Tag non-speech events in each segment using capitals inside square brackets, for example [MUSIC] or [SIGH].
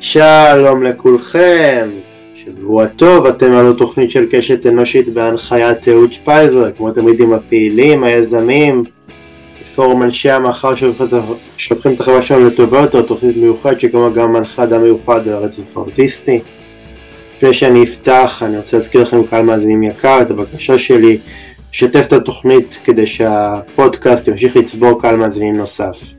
שלום לכולכם, שבוע טוב, אתם על התוכנית של קשת אנושית בהנחיית אהוד שפייזר, כמו תמיד עם הפעילים, היזמים, פורום אנשי המחר שהופכים את החברה שלנו לטובה יותר, תוכנית מיוחדת שכמובן גם מנחה אדם מיוחד הרצף האוטיסטי. לפני שאני אפתח, אני רוצה להזכיר לכם קהל מאזינים יקר את הבקשה שלי, לשתף את התוכנית כדי שהפודקאסט ימשיך לצבור קהל מאזינים נוסף.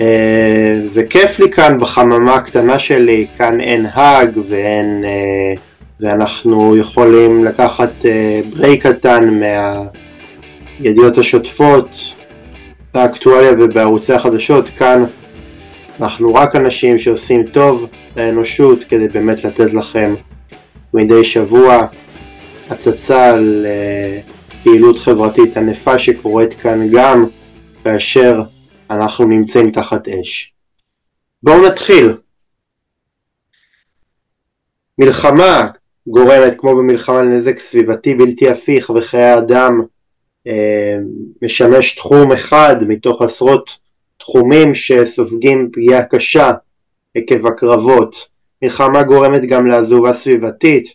אה, וכיף לי כאן בחממה הקטנה שלי, כאן אין האג ואין, אה, ואנחנו יכולים לקחת אה, ברייק קטן מהידיעות השוטפות, באקטואליה ובערוצי החדשות, כאן אנחנו רק אנשים שעושים טוב לאנושות כדי באמת לתת לכם מדי שבוע הצצה על פעילות חברתית ענפה שקורית כאן גם כאשר אנחנו נמצאים תחת אש. בואו נתחיל. מלחמה גורמת כמו במלחמה לנזק סביבתי בלתי הפיך וחיי אדם אה, משמש תחום אחד מתוך עשרות תחומים שסופגים פגיעה קשה עקב הקרבות. מלחמה גורמת גם לעזובה סביבתית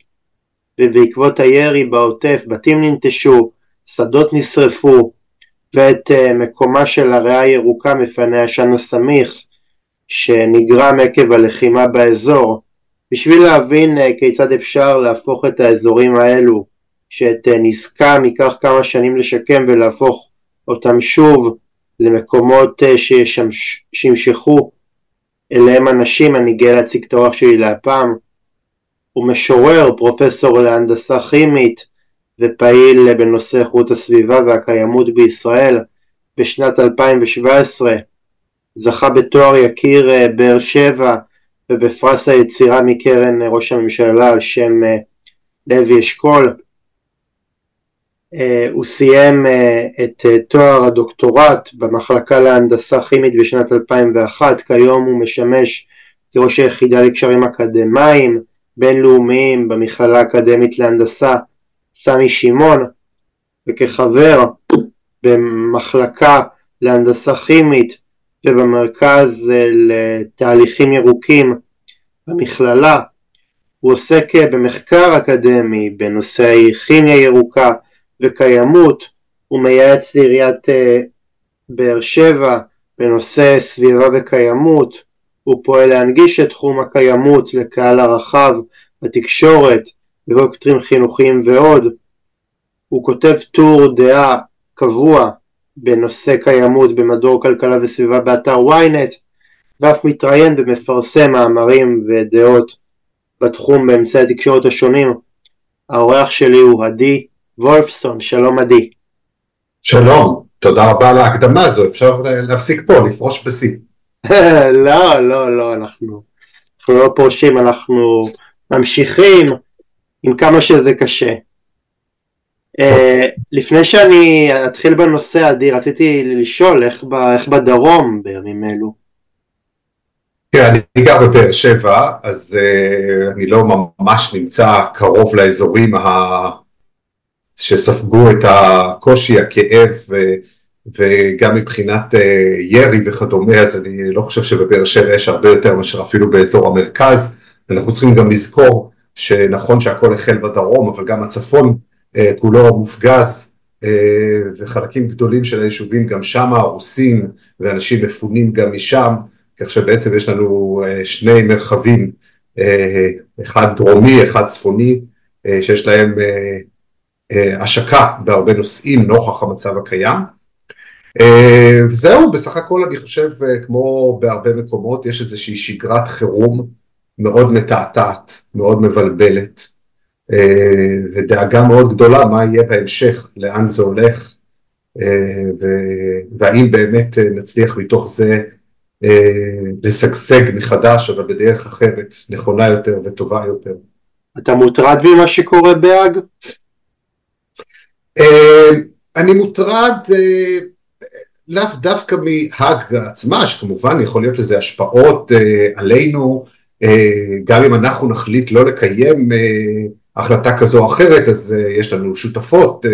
ובעקבות הירי בעוטף בתים ננטשו, שדות נשרפו, ואת אה, מקומה של הריאה הירוקה מפנה עשן הסמיך שנגרם עקב הלחימה באזור. בשביל להבין אה, כיצד אפשר להפוך את האזורים האלו שאת אה, נזקם ייקח כמה שנים לשקם ולהפוך אותם שוב למקומות שימשכו אליהם אנשים, אני גאה להציג את האורח שלי להפעם. הוא משורר, פרופסור להנדסה כימית, ופעיל בנושא איכות הסביבה והקיימות בישראל. בשנת 2017 זכה בתואר יקיר אה, באר שבע ובפרס היצירה מקרן ראש הממשלה על שם אה, לוי אשכול. אה, הוא סיים את תואר הדוקטורט במחלקה להנדסה כימית בשנת 2001, כיום הוא משמש כראש היחידה לקשרים אקדמיים בינלאומיים במכללה האקדמית להנדסה סמי שמעון וכחבר במחלקה להנדסה כימית ובמרכז אה, לתהליכים ירוקים במכללה. הוא עוסק אה, במחקר אקדמי בנושאי כימיה ירוקה וקיימות, הוא מייעץ לעיריית אה, באר שבע בנושא סביבה וקיימות, הוא פועל להנגיש את תחום הקיימות לקהל הרחב בתקשורת, ופרויקטים חינוכיים ועוד. הוא כותב טור דעה קבוע בנושא קיימות במדור כלכלה וסביבה באתר ynet ואף מתראיין ומפרסם מאמרים ודעות בתחום באמצעי התקשורת השונים. האורח שלי הוא עדי וולפסון, שלום עדי. שלום, תודה רבה על ההקדמה הזו, אפשר להפסיק פה, לפרוש בשיא. [LAUGHS] לא, לא, לא, אנחנו, אנחנו לא פורשים, אנחנו ממשיכים עם כמה שזה קשה. Uh, לפני שאני אתחיל בנושא, עדי, רציתי לשאול איך, ב, איך בדרום בימים אלו. כן, אני גר בבאר שבע, אז uh, אני לא ממש נמצא קרוב לאזורים ה... שספגו את הקושי, הכאב, ו... וגם מבחינת uh, ירי וכדומה, אז אני לא חושב שבבאר שבע יש הרבה יותר מאשר אפילו באזור המרכז, אנחנו צריכים גם לזכור שנכון שהכל החל בדרום, אבל גם הצפון אה, כולו מופגז, אה, וחלקים גדולים של היישובים גם שם הרוסים, ואנשים מפונים גם משם, כך שבעצם יש לנו אה, שני מרחבים, אחד דרומי, אחד צפוני, שיש להם השקה בהרבה נושאים נוכח המצב הקיים. זהו, בסך הכל אני חושב, כמו בהרבה מקומות, יש איזושהי שגרת חירום מאוד מתעתעת, מאוד מבלבלת, אה, ודאגה מאוד גדולה מה יהיה בהמשך, לאן זה הולך, אה, והאם באמת אה, נצליח מתוך זה לשגשג מחדש, אבל בדרך אחרת, נכונה יותר וטובה יותר. אתה מוטרד ממה שקורה בהאג? אני מוטרד לאו דווקא מהאג עצמה, שכמובן יכול להיות לזה השפעות עלינו, גם אם אנחנו נחליט לא לקיים אה, החלטה כזו או אחרת, אז אה, יש לנו שותפות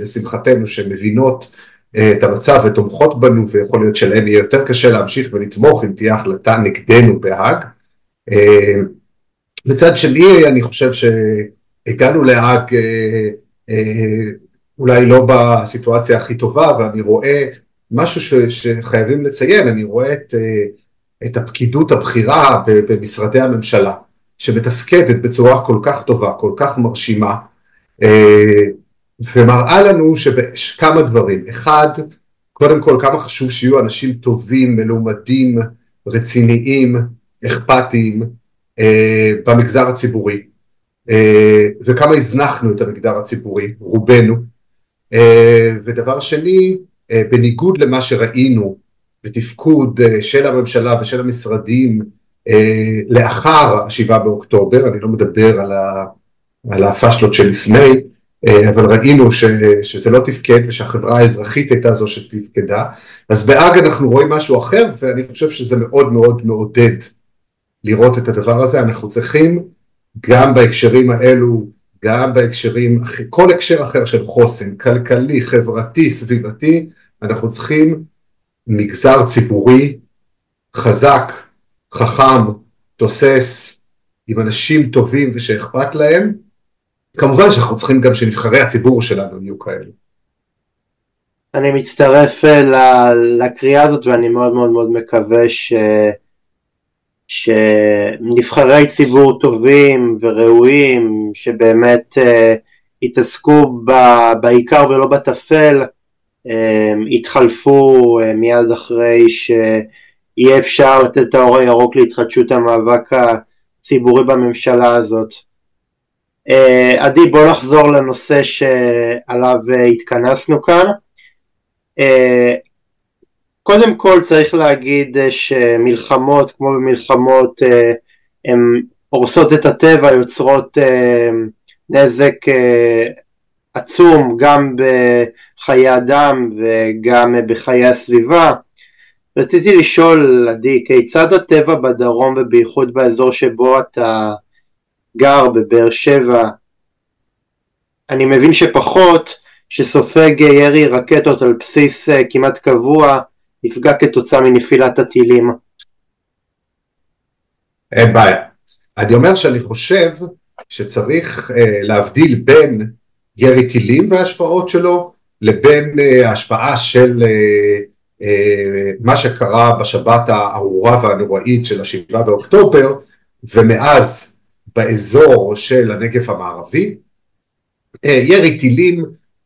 לשמחתנו שמבינות את המצב ותומכות בנו, ויכול להיות שלהם יהיה יותר קשה להמשיך ולתמוך אם תהיה החלטה נגדנו בהאג, מצד שני אני חושב שהגענו להאג אולי לא בסיטואציה הכי טובה, אבל אני רואה משהו ש, שחייבים לציין, אני רואה את, את הפקידות הבכירה במשרדי הממשלה, שמתפקדת בצורה כל כך טובה, כל כך מרשימה, ומראה לנו כמה דברים, אחד, קודם כל כמה חשוב שיהיו אנשים טובים, מלומדים, רציניים, אכפתיים אה, במגזר הציבורי, אה, וכמה הזנחנו את המגזר הציבורי, רובנו, אה, ודבר שני, אה, בניגוד למה שראינו בתפקוד אה, של הממשלה ושל המשרדים אה, לאחר השבעה באוקטובר, אני לא מדבר על, ה, על הפשלות שלפני, אה, אבל ראינו ש, שזה לא תפקד ושהחברה האזרחית הייתה זו שתפקדה, אז באג אנחנו רואים משהו אחר ואני חושב שזה מאוד מאוד מעודד לראות את הדבר הזה, אנחנו צריכים גם בהקשרים האלו, גם בהקשרים, כל הקשר אחר של חוסן, כלכלי, חברתי, סביבתי, אנחנו צריכים מגזר ציבורי חזק, חכם, תוסס, עם אנשים טובים ושאכפת להם, כמובן שאנחנו צריכים גם שנבחרי הציבור שלנו יהיו כאלה. אני מצטרף אה, לקריאה הזאת ואני מאוד מאוד מאוד מקווה ש... שנבחרי ציבור טובים וראויים שבאמת uh, יתעסקו ב... בעיקר ולא בטפל uh, יתחלפו uh, מיד אחרי שיהיה אפשר לתת את האור הירוק להתחדשות המאבק הציבורי בממשלה הזאת. אה, עדי בוא נחזור לנושא שעליו אה, התכנסנו כאן. אה, קודם כל צריך להגיד שמלחמות כמו במלחמות הן הורסות את הטבע, יוצרות נזק עצום גם בחיי אדם וגם בחיי הסביבה. רציתי לשאול, עדי, כיצד הטבע בדרום ובייחוד באזור שבו אתה גר בבאר שבע, אני מבין שפחות, שסופג ירי רקטות על בסיס אה, כמעט קבוע, נפגע כתוצאה מנפילת הטילים. אין בעיה. אני אומר שאני חושב שצריך uh, להבדיל בין ירי טילים וההשפעות שלו לבין uh, ההשפעה של uh, uh, מה שקרה בשבת הארורה והנוראית של השבעה באוקטובר ומאז באזור של הנגב המערבי, אה, ירי טילים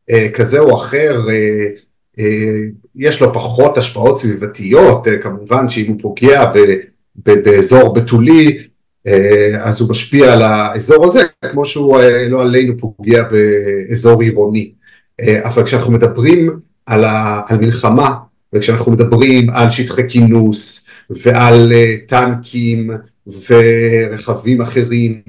אה, כזה או אחר, אה, יש לו פחות השפעות סביבתיות, כמובן שאם הוא פוגע באזור בתולי, אז הוא משפיע על האזור הזה, כמו שהוא לא עלינו פוגע באזור עירוני. אבל כשאנחנו מדברים על, ה, על מלחמה, וכשאנחנו מדברים על שטחי כינוס ועל טנקים ורכבים אחרים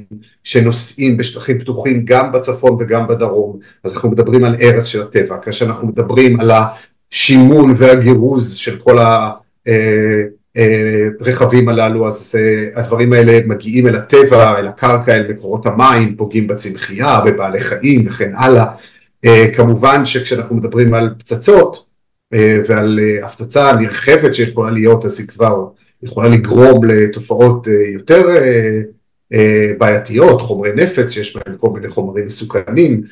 שנוסעים בשטחים פתוחים גם בצפון וגם בדרום, אז אנחנו מדברים על הרס של הטבע, כאשר אנחנו מדברים על השימון והגירוז של כל הרכבים הללו, אז אה, הדברים האלה מגיעים אל הטבע, אל הקרקע, אל מקורות המים, פוגעים בצמחייה, בבעלי חיים וכן הלאה. אה, כמובן שכשאנחנו מדברים על פצצות אה, ועל הפצצה נרחבת שיכולה להיות, אז היא כבר יכולה לגרום לתופעות אה, יותר אה, אה, בעייתיות, חומרי נפץ, שיש בהם כל מיני חומרים מסוכנים,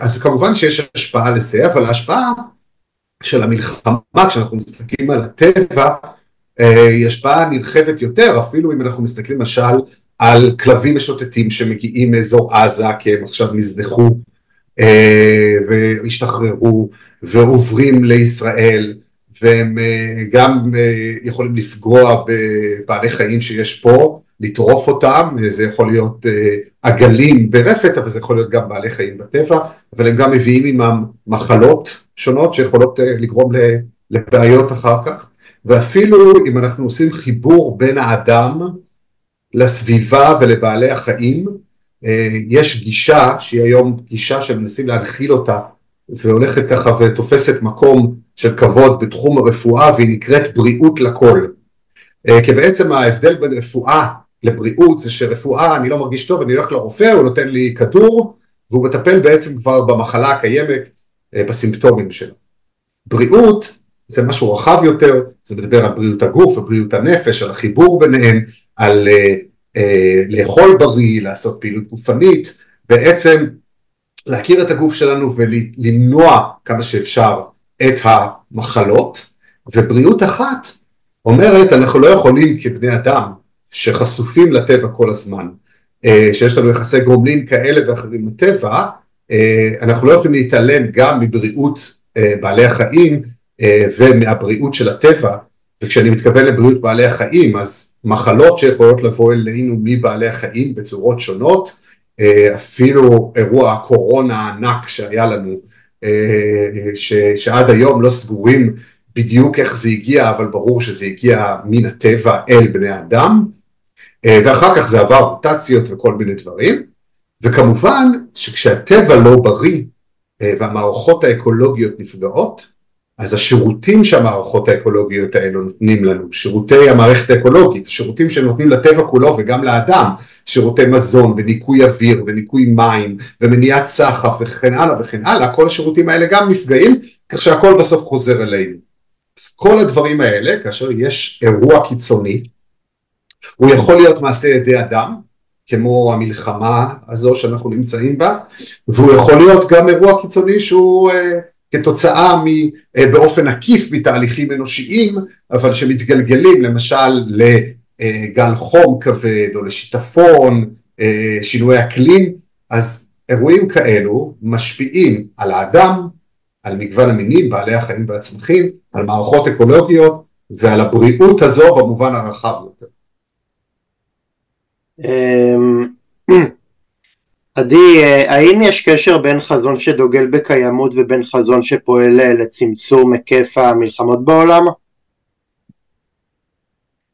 אז כמובן שיש השפעה לזה, אבל ההשפעה של המלחמה, כשאנחנו מסתכלים על הטבע, היא השפעה נרחבת יותר, אפילו אם אנחנו מסתכלים למשל על כלבים משוטטים שמגיעים מאזור עזה, כי הם עכשיו נזנחו והשתחררו ועוברים לישראל, והם אה, גם אה, יכולים לפגוע בבעלי חיים שיש פה, לטרוף אותם, זה יכול להיות אה, עגלים ברפת, אבל זה יכול להיות גם בעלי חיים בטבע, אבל הם גם מביאים עימם מחלות שונות שיכולות לגרום לבעיות אחר כך, ואפילו אם אנחנו עושים חיבור בין האדם לסביבה ולבעלי החיים, יש גישה שהיא היום גישה שמנסים להנחיל אותה והולכת ככה ותופסת מקום של כבוד בתחום הרפואה והיא נקראת בריאות לכל. אה, כי בעצם ההבדל בין רפואה לבריאות זה שרפואה אני לא מרגיש טוב אני הולך לרופא הוא נותן לי כדור והוא מטפל בעצם כבר במחלה הקיימת אה, בסימפטומים שלו. בריאות זה משהו רחב יותר, זה מדבר על בריאות הגוף ובריאות הנפש, על החיבור ביניהם, על לאכול בריא, לעשות פעילות גופנית, בעצם להכיר את הגוף שלנו ולמנוע כמה שאפשר את המחלות, ובריאות אחת אומרת אנחנו לא יכולים כבני אדם שחשופים לטבע כל הזמן, שיש לנו יחסי גומלין כאלה ואחרים בטבע, אנחנו לא יכולים להתעלם גם מבריאות בעלי החיים ומהבריאות של הטבע, וכשאני מתכוון לבריאות בעלי החיים אז מחלות שיכולות לבוא אלינו מבעלי החיים בצורות שונות, אפילו אירוע הקורונה הענק שהיה לנו, ש, שעד היום לא סגורים בדיוק איך זה הגיע, אבל ברור שזה הגיע מן הטבע אל בני אדם, ואחר כך זה עבר מוטציות וכל מיני דברים, וכמובן שכשהטבע לא בריא והמערכות האקולוגיות נפגעות, אז השירותים שהמערכות האקולוגיות האלו נותנים לנו, שירותי המערכת האקולוגית, שירותים שנותנים לטבע כולו וגם לאדם, שירותי מזון וניקוי אוויר וניקוי מים ומניעת סחף וכן הלאה וכן הלאה, כל השירותים האלה גם נפגעים, כך שהכל בסוף חוזר אלינו. אז כל הדברים האלה, כאשר יש אירוע קיצוני, הוא יכול להיות מעשה ידי אדם, כמו המלחמה הזו שאנחנו נמצאים בה, והוא יכול להיות גם אירוע קיצוני שהוא כתוצאה באופן עקיף מתהליכים אנושיים, אבל שמתגלגלים למשל לגל חום כבד או לשיטפון, שינוי אקלים, אז אירועים כאלו משפיעים על האדם, על מגוון המינים, בעלי החיים והצמחים, על מערכות אקולוגיות ועל הבריאות הזו במובן הרחב יותר. עדי, האם יש קשר בין חזון שדוגל בקיימות ובין חזון שפועל לצמצום היקף המלחמות בעולם?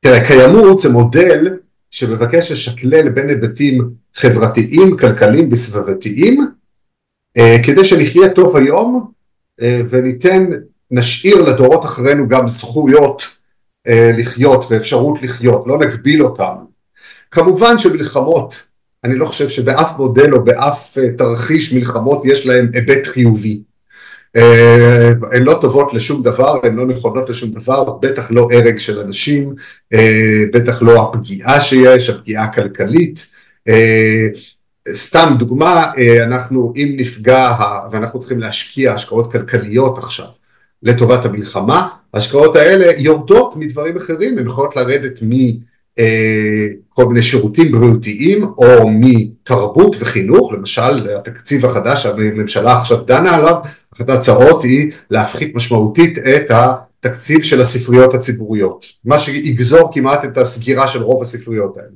תראה, קיימות זה מודל שמבקש לשקלל בין היבטים חברתיים, כלכליים וסביבתיים כדי שנחיה טוב היום וניתן, נשאיר לדורות אחרינו גם זכויות לחיות ואפשרות לחיות, לא נגביל אותם. כמובן שמלחמות אני לא חושב שבאף מודל או באף תרחיש מלחמות יש להם היבט חיובי. הן לא טובות לשום דבר, הן לא נכונות לשום דבר, בטח לא הרג של אנשים, בטח לא הפגיעה שיש, הפגיעה הכלכלית. סתם דוגמה, אנחנו אם נפגע ואנחנו צריכים להשקיע השקעות כלכליות עכשיו לטובת המלחמה, ההשקעות האלה יורדות מדברים אחרים, הן יכולות לרדת מ... כל מיני שירותים בריאותיים או מתרבות וחינוך, למשל התקציב החדש שהממשלה עכשיו דנה עליו, אחת ההצעות היא להפחית משמעותית את התקציב של הספריות הציבוריות, מה שיגזור כמעט את הסגירה של רוב הספריות האלה.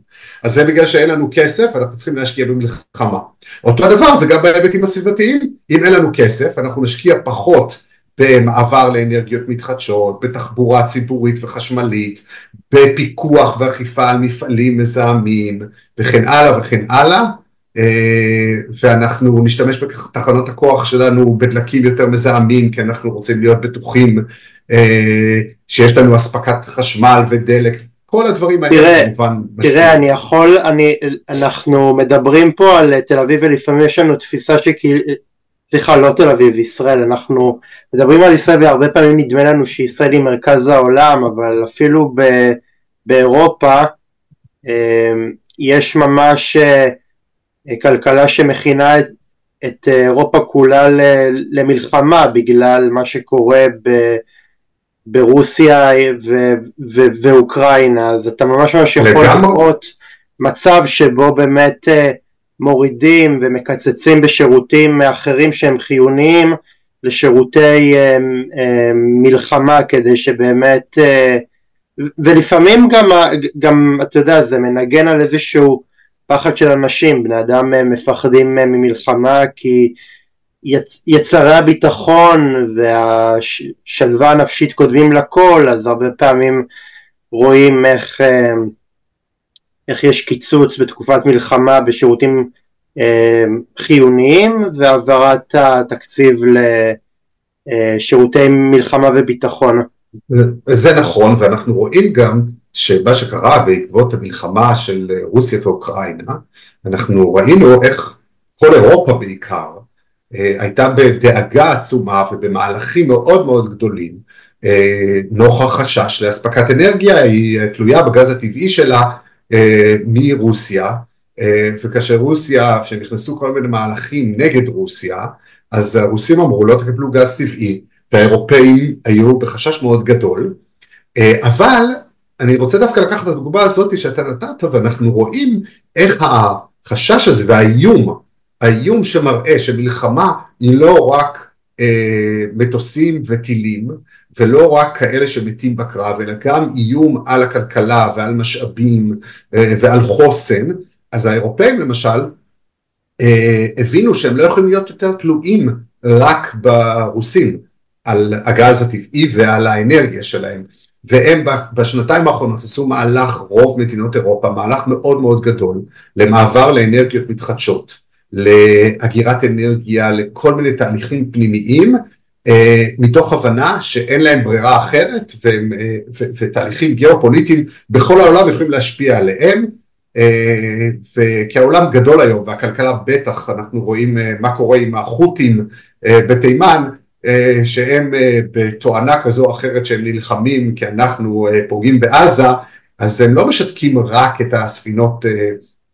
אז זה בגלל שאין לנו כסף, אנחנו צריכים להשקיע במלחמה. אותו הדבר זה גם בהיבטים הסביבתיים, אם אין לנו כסף אנחנו נשקיע פחות במעבר לאנרגיות מתחדשות, בתחבורה ציבורית וחשמלית, בפיקוח ואכיפה על מפעלים מזהמים וכן הלאה וכן הלאה ואנחנו נשתמש בתחנות הכוח שלנו בדלקים יותר מזהמים כי אנחנו רוצים להיות בטוחים שיש לנו אספקת חשמל ודלק, כל הדברים האלה כמובן משפיעים. תראה אני יכול, אני, אנחנו מדברים פה על תל אביב ולפעמים יש לנו תפיסה שכאילו סליחה לא תל אביב, ישראל, אנחנו מדברים על ישראל והרבה פעמים נדמה לנו שישראל היא מרכז העולם, אבל אפילו ב, באירופה אמ, יש ממש אה, כלכלה שמכינה את, את אירופה כולה למלחמה בגלל מה שקורה ב, ברוסיה ו, ו, ואוקראינה, אז אתה ממש ממש יכול לראות מצב שבו באמת אה, מורידים ומקצצים בשירותים אחרים שהם חיוניים לשירותי אה, אה, מלחמה כדי שבאמת אה, ולפעמים גם, גם אתה יודע זה מנגן על איזשהו פחד של אנשים, בני אדם מפחדים ממלחמה כי יצ, יצרי הביטחון והשלווה הנפשית קודמים לכל אז הרבה פעמים רואים איך איך יש קיצוץ בתקופת מלחמה בשירותים אה, חיוניים והעברת התקציב לשירותי מלחמה וביטחון. זה, זה נכון ואנחנו רואים גם שמה שקרה בעקבות המלחמה של רוסיה ואוקראינה אנחנו ראינו איך כל אירופה בעיקר אה, הייתה בדאגה עצומה ובמהלכים מאוד מאוד גדולים אה, נוכח חשש לאספקת אנרגיה היא תלויה בגז הטבעי שלה מרוסיה, וכאשר רוסיה, כשנכנסו כל מיני מהלכים נגד רוסיה, אז הרוסים אמרו לא תקבלו גז טבעי, והאירופאים היו בחשש מאוד גדול, אבל אני רוצה דווקא לקחת את הדוגמה הזאת שאתה נתת ואנחנו רואים איך החשש הזה והאיום, האיום שמראה שמלחמה היא לא רק אה, מטוסים וטילים ולא רק כאלה שמתים בקרב אלא גם איום על הכלכלה ועל משאבים אה, ועל חוסן. אז האירופאים למשל אה, הבינו שהם לא יכולים להיות יותר תלויים רק ברוסים על הגז הטבעי ועל האנרגיה שלהם. והם בשנתיים האחרונות עשו מהלך רוב מדינות אירופה, מהלך מאוד מאוד גדול למעבר לאנרגיות מתחדשות, לאגירת אנרגיה, לכל מיני תהליכים פנימיים אה, מתוך הבנה שאין להם ברירה אחרת והם, אה, ו, ותהליכים גיאופוליטיים בכל העולם יכולים להשפיע עליהם אה, וכי העולם גדול היום והכלכלה בטח אנחנו רואים מה קורה עם החות'ים בתימן שהם בתואנה כזו או אחרת שהם נלחמים כי אנחנו פוגעים בעזה, אז הם לא משתקים רק את הספינות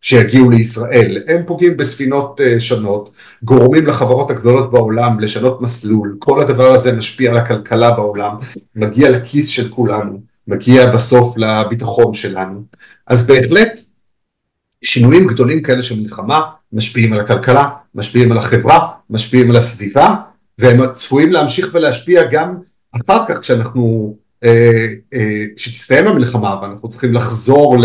שיגיעו לישראל, הם פוגעים בספינות שונות, גורמים לחברות הגדולות בעולם לשנות מסלול, כל הדבר הזה משפיע על הכלכלה בעולם, מגיע לכיס של כולנו, מגיע בסוף לביטחון שלנו, אז בהחלט שינויים גדולים כאלה של מלחמה משפיעים על הכלכלה, משפיעים על החברה, משפיעים על הסביבה והם צפויים להמשיך ולהשפיע גם אחר כך כשאנחנו, אה, אה, המלחמה ואנחנו צריכים לחזור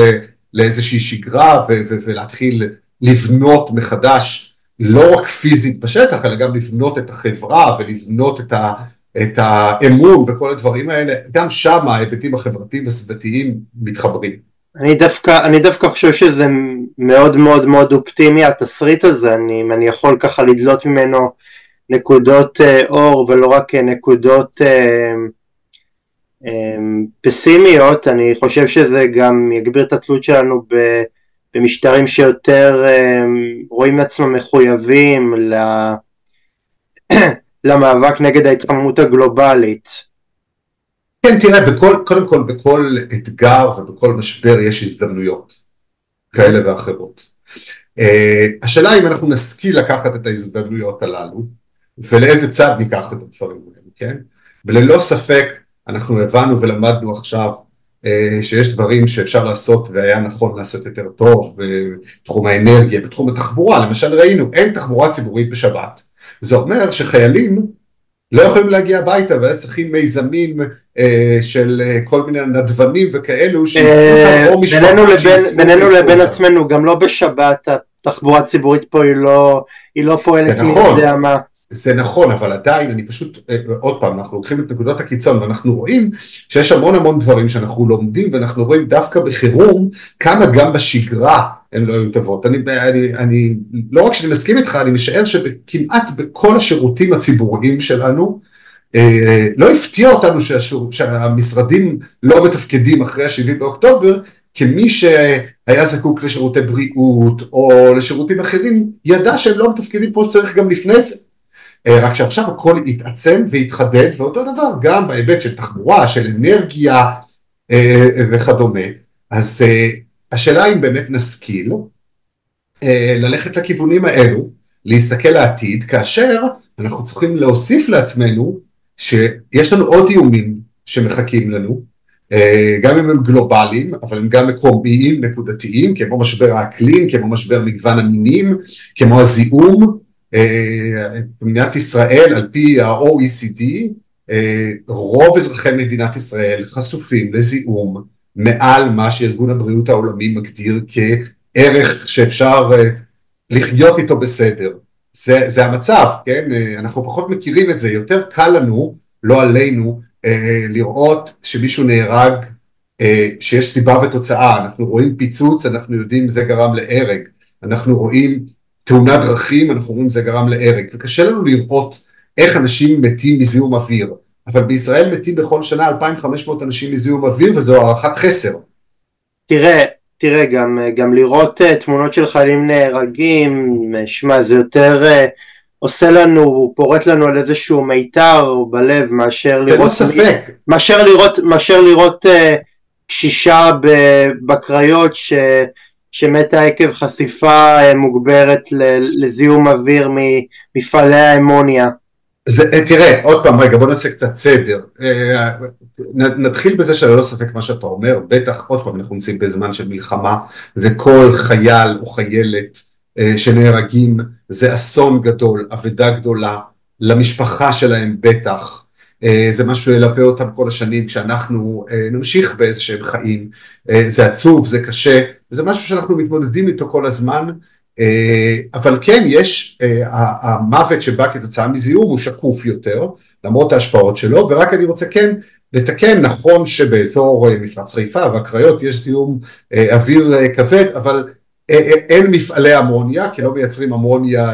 לאיזושהי שגרה ולהתחיל לבנות מחדש לא רק פיזית בשטח אלא גם לבנות את החברה ולבנות את, ה, את האמון וכל הדברים האלה, גם שם ההיבטים החברתיים והסביבתיים מתחברים. אני דווקא, אני דווקא חושב שזה מאוד מאוד מאוד אופטימי התסריט הזה, אני, אני יכול ככה לדלות ממנו נקודות אה, אור ולא רק אה, נקודות אה, פסימיות, אני חושב שזה גם יגביר את התלות שלנו במשטרים שיותר רואים עצמם מחויבים [CLEARS THROAT] למאבק נגד ההתחממות הגלובלית. כן, תראה, בכל, קודם כל בכל אתגר ובכל משבר יש הזדמנויות כאלה ואחרות. Uh, השאלה אם אנחנו נשכיל לקחת את ההזדמנויות הללו ולאיזה צד ניקח את הדברים האלה, כן? וללא ספק אנחנו הבנו ולמדנו עכשיו אה, שיש דברים שאפשר לעשות והיה נכון לעשות יותר טוב בתחום האנרגיה, בתחום התחבורה, למשל ראינו אין תחבורה ציבורית בשבת, זה אומר שחיילים לא יכולים להגיע הביתה והיה צריכים מיזמים אה, של אה, כל מיני נדבנים וכאלו אה, בינינו לבין עצמנו גם לא בשבת התחבורה הציבורית פה היא לא, היא לא פועלת מי נכון. יודע מה זה נכון, אבל עדיין אני פשוט, אה, עוד פעם, אנחנו לוקחים את נקודות הקיצון ואנחנו רואים שיש המון המון דברים שאנחנו לומדים ואנחנו רואים דווקא בחירום כמה גם בשגרה הן לא היו טובות. אני, אני, אני, לא רק שאני מסכים איתך, אני משער שכמעט בכל השירותים הציבוריים שלנו, אה, לא הפתיע אותנו שהשור, שהמשרדים לא מתפקדים אחרי ה-7 באוקטובר, כמי שהיה זקוק לשירותי בריאות או לשירותים אחרים, ידע שהם לא מתפקדים כמו שצריך גם לפני זה. אה, רק שעכשיו הכל התעצם והתחדד ואותו דבר גם בהיבט של תחבורה, של אנרגיה אה, וכדומה. אז אה, השאלה אם באמת נשכיל ללכת לכיוונים האלו, להסתכל לעתיד, כאשר אנחנו צריכים להוסיף לעצמנו שיש לנו עוד איומים שמחכים לנו, גם אם הם גלובליים, אבל הם גם מקומיים, נקודתיים, כמו משבר האקלים, כמו משבר מגוון המינים, כמו הזיהום, אה, במדינת ישראל על פי ה-OECD אה, רוב אזרחי מדינת ישראל חשופים לזיהום מעל מה שארגון הבריאות העולמי מגדיר כערך שאפשר אה, לחיות איתו בסדר. זה, זה המצב, כן? אנחנו פחות מכירים את זה, יותר קל לנו, לא עלינו, לראות שמישהו נהרג, שיש סיבה ותוצאה, אנחנו רואים פיצוץ, אנחנו יודעים זה גרם להרג, אנחנו רואים תאונת דרכים, אנחנו רואים זה גרם להרג, וקשה לנו לראות איך אנשים מתים מזיהום אוויר, אבל בישראל מתים בכל שנה 2,500 אנשים מזיהום אוויר וזו הערכת חסר. תראה, תראה, גם, גם לראות uh, תמונות של חיילים נהרגים, שמע, זה יותר uh, עושה לנו, פורט לנו על איזשהו מיתר בלב מאשר לראות... ללא ספק. מאשר לראות, מאשר לראות uh, קשישה בקריות ש, שמתה עקב חשיפה מוגברת לזיהום אוויר ממפעלי האמוניה. זה, תראה, עוד פעם, רגע, בוא נעשה קצת סדר. נתחיל בזה שללא ספק מה שאתה אומר, בטח, עוד פעם, אנחנו נמצאים בזמן של מלחמה, וכל חייל או חיילת שנהרגים זה אסון גדול, אבדה גדולה, למשפחה שלהם בטח, זה משהו שילווה אותם כל השנים כשאנחנו נמשיך באיזה שהם חיים, זה עצוב, זה קשה, זה משהו שאנחנו מתמודדים איתו כל הזמן, אבל כן, יש, המוות שבא כתוצאה מזיהום הוא שקוף יותר, למרות ההשפעות שלו, ורק אני רוצה כן לתקן, נכון שבאזור מפרץ חיפה והקריות יש זיהום אוויר כבד, אבל אין מפעלי אמוניה, כי לא מייצרים אמוניה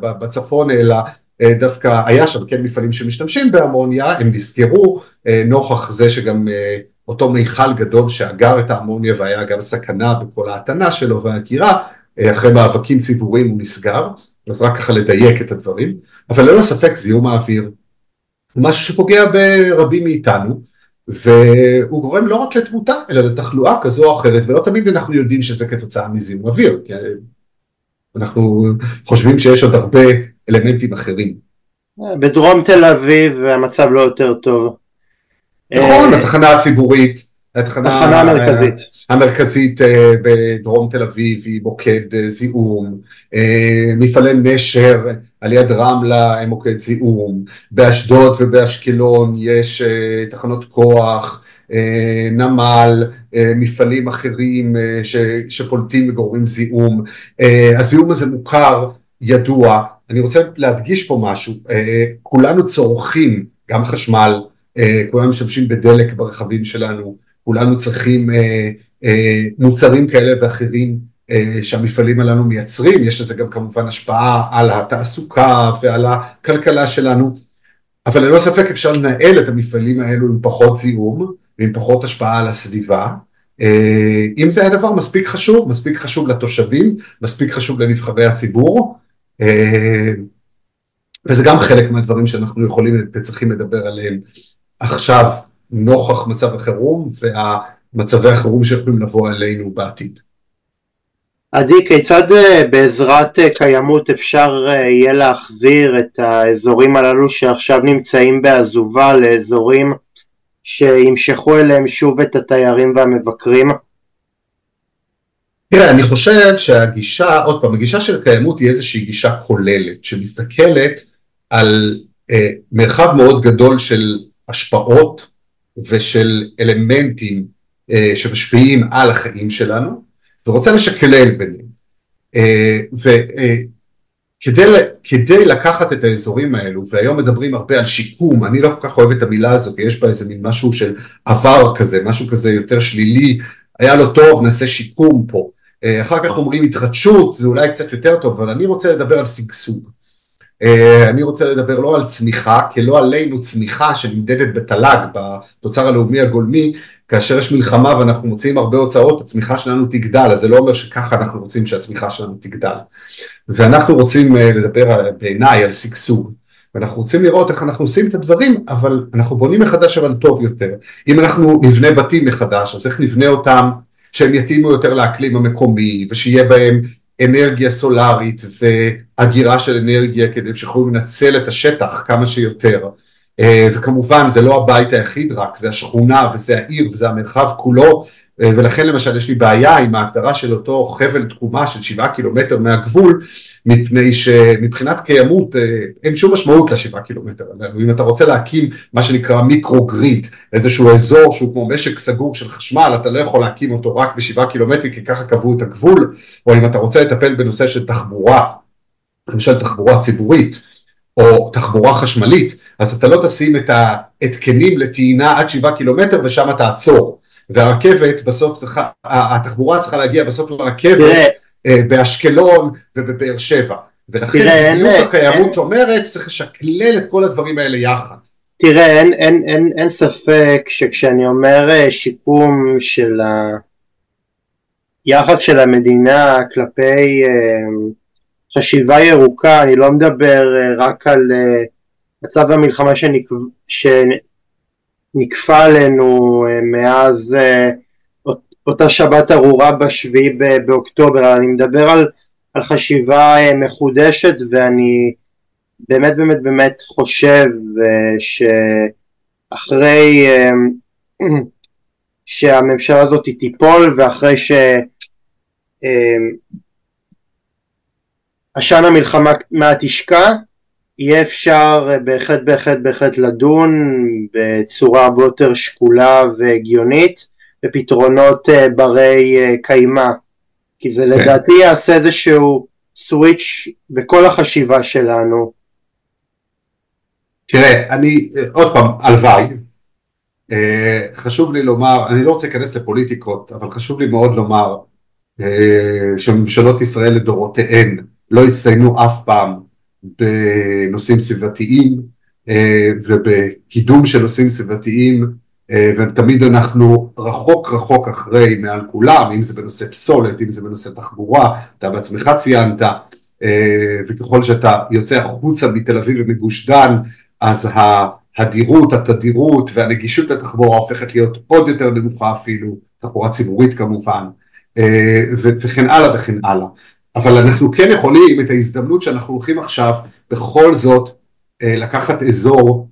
בצפון, אלא דווקא היה שם כן מפעלים שמשתמשים באמוניה, הם נסגרו נוכח זה שגם אותו מיכל גדול שאגר את האמוניה והיה גם סכנה בכל ההתנה שלו וההגירה, אחרי מאבקים ציבוריים הוא נסגר, אז רק ככה לדייק את הדברים, אבל ללא ספק זיהום האוויר הוא משהו שפוגע ברבים מאיתנו, והוא גורם לא רק לתמותה, אלא לתחלואה כזו או אחרת, ולא תמיד אנחנו יודעים שזה כתוצאה מזיהום אוויר, כי אנחנו חושבים שיש עוד הרבה אלמנטים אחרים. בדרום תל אביב המצב לא יותר טוב. נכון, התחנה הציבורית, התחנה המרכזית. המרכזית בדרום תל אביב היא מוקד זיהום, מפעלי נשר על יד רמלה הם מוקד זיהום, באשדוד ובאשקלון יש תחנות כוח, נמל, מפעלים אחרים שפולטים וגורמים זיהום, הזיהום הזה מוכר, ידוע, אני רוצה להדגיש פה משהו, כולנו צורכים גם חשמל, כולנו משתמשים בדלק ברכבים שלנו, כולנו צריכים מוצרים כאלה ואחרים שהמפעלים הללו מייצרים, יש לזה גם כמובן השפעה על התעסוקה ועל הכלכלה שלנו, אבל ללא ספק אפשר לנהל את המפעלים האלו עם פחות זיהום ועם פחות השפעה על הסביבה, אם זה היה דבר מספיק חשוב, מספיק חשוב לתושבים, מספיק חשוב לנבחרי הציבור, וזה גם חלק מהדברים שאנחנו יכולים וצריכים לדבר עליהם עכשיו נוכח מצב החירום והמצבי החירום שיכולים לבוא אלינו בעתיד. עדי, כיצד בעזרת קיימות אפשר יהיה להחזיר את האזורים הללו שעכשיו נמצאים בעזובה לאזורים שימשכו אליהם שוב את התיירים והמבקרים? תראה, אני חושב שהגישה, עוד פעם, הגישה של קיימות היא איזושהי גישה כוללת שמסתכלת על מרחב מאוד גדול של השפעות ושל אלמנטים שמשפיעים על החיים שלנו ורוצה לשקלל ביניהם. וכדי לקחת את האזורים האלו והיום מדברים הרבה על שיקום, אני לא כל כך אוהב את המילה הזו כי יש בה איזה מין משהו של עבר כזה, משהו כזה יותר שלילי, היה לו טוב נעשה שיקום פה, אחר כך אומרים התחדשות זה אולי קצת יותר טוב אבל אני רוצה לדבר על שגשוג אני רוצה לדבר לא על צמיחה, כי לא עלינו צמיחה שנמדדת בתל"ג, בתוצר הלאומי הגולמי, כאשר יש מלחמה ואנחנו מוצאים הרבה הוצאות, הצמיחה שלנו תגדל, אז זה לא אומר שככה אנחנו רוצים שהצמיחה שלנו תגדל. ואנחנו רוצים לדבר בעיניי על שגשוג, ואנחנו רוצים לראות איך אנחנו עושים את הדברים, אבל אנחנו בונים מחדש אבל טוב יותר. אם אנחנו נבנה בתים מחדש, אז איך נבנה אותם שהם יתאימו יותר לאקלים המקומי, ושיהיה בהם אנרגיה סולארית והגירה של אנרגיה כדי שיוכלו לנצל את השטח כמה שיותר. וכמובן זה לא הבית היחיד רק, זה השכונה וזה העיר וזה המרחב כולו ולכן למשל יש לי בעיה עם ההגדרה של אותו חבל תקומה של שבעה קילומטר מהגבול מפני שמבחינת קיימות אין שום משמעות לשבעה קילומטר אם אתה רוצה להקים מה שנקרא מיקרו גריד איזשהו אזור שהוא כמו משק סגור של חשמל אתה לא יכול להקים אותו רק בשבעה קילומטר כי ככה קבעו את הגבול. או אם אתה רוצה לטפל בנושא של תחבורה למשל תחבורה ציבורית או תחבורה חשמלית אז אתה לא תשים את ההתקנים לטעינה עד שבעה קילומטר ושם תעצור והרכבת בסוף צריכה, התחבורה צריכה להגיע בסוף לרכבת באשקלון ובבאר שבע ולכן בדיוק הקיימות אומרת צריך לשקלל את כל הדברים האלה יחד. תראה אין, אין, אין, אין ספק שכשאני אומר שיקום של היחס של המדינה כלפי חשיבה ירוקה אני לא מדבר רק על מצב המלחמה שנקבע, שנכפה עלינו מאז אותה שבת ארורה בשביעי באוקטובר, אני מדבר על, על חשיבה מחודשת ואני באמת באמת באמת חושב שאחרי [CLEARS THROAT] שהממשלה הזאת תיפול ואחרי שעשן המלחמה מעט ישקע יהיה אפשר בהחלט בהחלט בהחלט לדון בצורה הרבה יותר שקולה והגיונית בפתרונות ברי קיימא כי זה כן. לדעתי יעשה איזשהו סוויץ' בכל החשיבה שלנו. תראה, אני, עוד פעם, הלוואי, אה, חשוב לי לומר, אני לא רוצה להיכנס לפוליטיקות, אבל חשוב לי מאוד לומר אה, שממשלות ישראל לדורותיהן לא הצטיינו אף פעם בנושאים סביבתיים אה, ובקידום של נושאים סביבתיים ותמיד אנחנו רחוק רחוק אחרי מעל כולם, אם זה בנושא פסולת, אם זה בנושא תחבורה, אתה בעצמך ציינת, וככל שאתה יוצא החוצה מתל אביב ומגוש דן, אז ההדירות, התדירות והנגישות לתחבורה הופכת להיות עוד יותר נמוכה אפילו, תחבורה ציבורית כמובן, אה, וכן הלאה וכן הלאה. אבל אנחנו כן יכולים את ההזדמנות שאנחנו הולכים עכשיו בכל זאת אה, לקחת אזור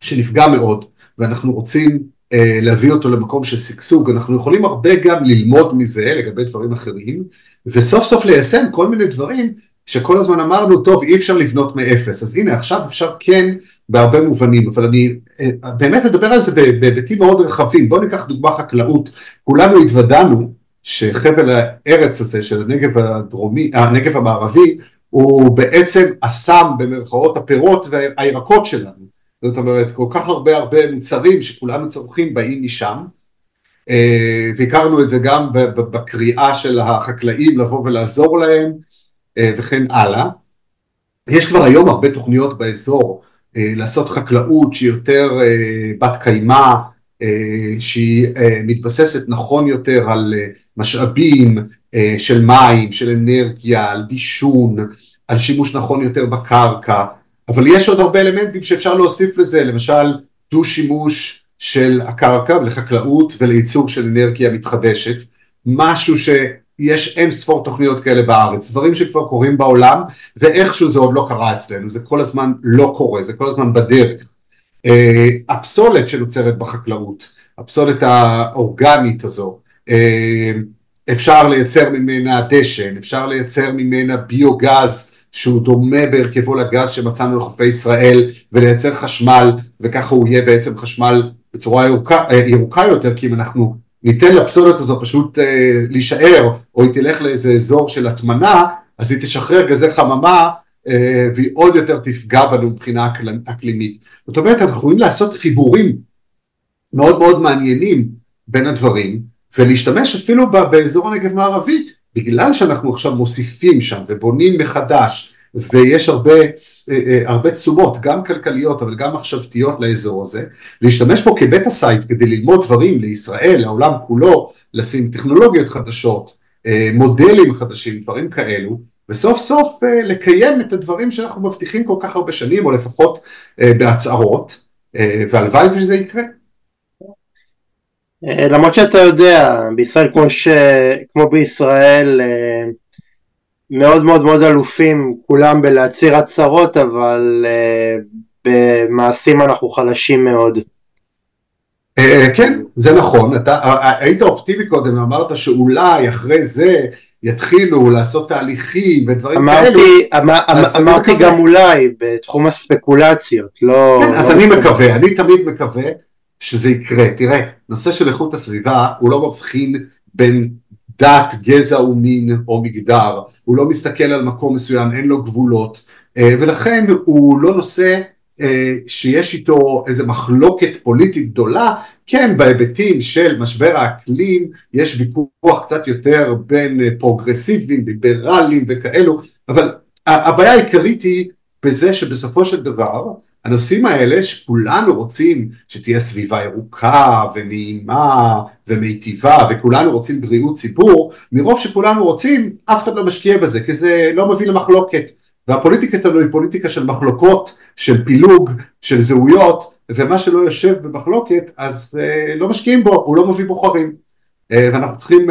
שנפגע מאוד ואנחנו רוצים אה, להביא אותו למקום של שגשוג, אנחנו יכולים הרבה גם ללמוד מזה לגבי דברים אחרים וסוף סוף ליישם כל מיני דברים שכל הזמן אמרנו טוב אי אפשר לבנות מאפס אז הנה עכשיו אפשר כן בהרבה מובנים, אבל אני אה, באמת אדבר על זה בהיבטים מאוד רחבים. בואו ניקח דוגמה חקלאות. כולנו התוודענו שחבל הארץ הזה של הנגב הדרומי, הנגב המערבי, הוא בעצם אסם במרכאות הפירות והירקות שלנו. זאת אומרת, כל כך הרבה הרבה מוצרים שכולנו צורכים באים משם. אה, והכרנו את זה גם בקריאה של החקלאים לבוא ולעזור להם אה, וכן הלאה. יש כבר היום הרבה תוכניות באזור אה, לעשות חקלאות שהיא יותר אה, בת קיימא, אה, שהיא מתבססת נכון יותר על משאבים של מים, של אנרגיה, על דישון, על שימוש נכון יותר בקרקע, אבל יש עוד הרבה אלמנטים שאפשר להוסיף לזה, למשל דו שימוש של הקרקע לחקלאות ולייצור של אנרגיה מתחדשת, משהו ש... יש אין ספור תוכניות כאלה בארץ, דברים שכבר קורים בעולם ואיכשהו זה עוד לא קרה אצלנו, זה כל הזמן לא קורה, זה כל הזמן בדרך. Uh, הפסולת שנוצרת בחקלאות, הפסולת האורגנית הזו, uh, אפשר לייצר ממנה דשן, אפשר לייצר ממנה ביוגז שהוא דומה בהרכבו לגז שמצאנו לחופי ישראל ולייצר חשמל וככה הוא יהיה בעצם חשמל בצורה ירוקה, uh, ירוקה יותר כי אם אנחנו ניתן לפסולת הזו פשוט אה, להישאר, או היא תלך לאיזה אזור של הטמנה, אז היא תשחרר גזי חממה אה, והיא עוד יותר תפגע בנו מבחינה אקלימית. זאת אומרת, אנחנו יכולים לעשות חיבורים מאוד מאוד מעניינים בין הדברים, ולהשתמש אפילו באזור הנגב מערבי, בגלל שאנחנו עכשיו מוסיפים שם ובונים מחדש ויש הרבה, אה, אה, תשומות, גם כלכליות אבל גם מחשבתיות לאזור הזה, להשתמש פה כבית הסייט כדי ללמוד דברים לישראל, לעולם כולו, לשים טכנולוגיות חדשות, אה, מודלים חדשים, דברים כאלו, וסוף סוף לקיים את הדברים שאנחנו מבטיחים כל כך הרבה שנים, או לפחות בהצהרות, והלוואי שזה יקרה. למרות שאתה יודע, בישראל כמו, ש... כמו בישראל, מאוד מאוד מאוד אלופים כולם בלהצהיר הצהרות אבל במעשים אנחנו חלשים מאוד. כן זה נכון אתה היית אופטימי קודם אמרת שאולי אחרי זה יתחילו לעשות תהליכים ודברים אמרתי, כאלו. אמר, אמרתי גם אולי בתחום הספקולציות לא. כן, אז לא אני מקווה אני תמיד מקווה שזה יקרה תראה נושא של איכות הסביבה הוא לא מבחין בין דת, גזע ומין או מגדר, הוא לא מסתכל על מקום מסוים, אין לו גבולות, אה, ולכן הוא לא נושא אה, שיש איתו איזה מחלוקת פוליטית גדולה, כן בהיבטים של משבר האקלים יש ויכוח קצת יותר בין אה, פרוגרסיביים, ליברליים וכאלו, אבל הבעיה העיקרית היא בזה שבסופו של דבר הנושאים האלה שכולנו רוצים שתהיה סביבה ירוקה ונעימה ומיטיבה וכולנו רוצים בריאות ציבור, מרוב שכולנו רוצים אף אחד לא משקיע בזה כי זה לא מביא למחלוקת. והפוליטיקה שלנו היא פוליטיקה של מחלוקות, של פילוג, של זהויות ומה שלא יושב במחלוקת אז לא משקיעים בו, הוא לא מביא בוחרים. ואנחנו צריכים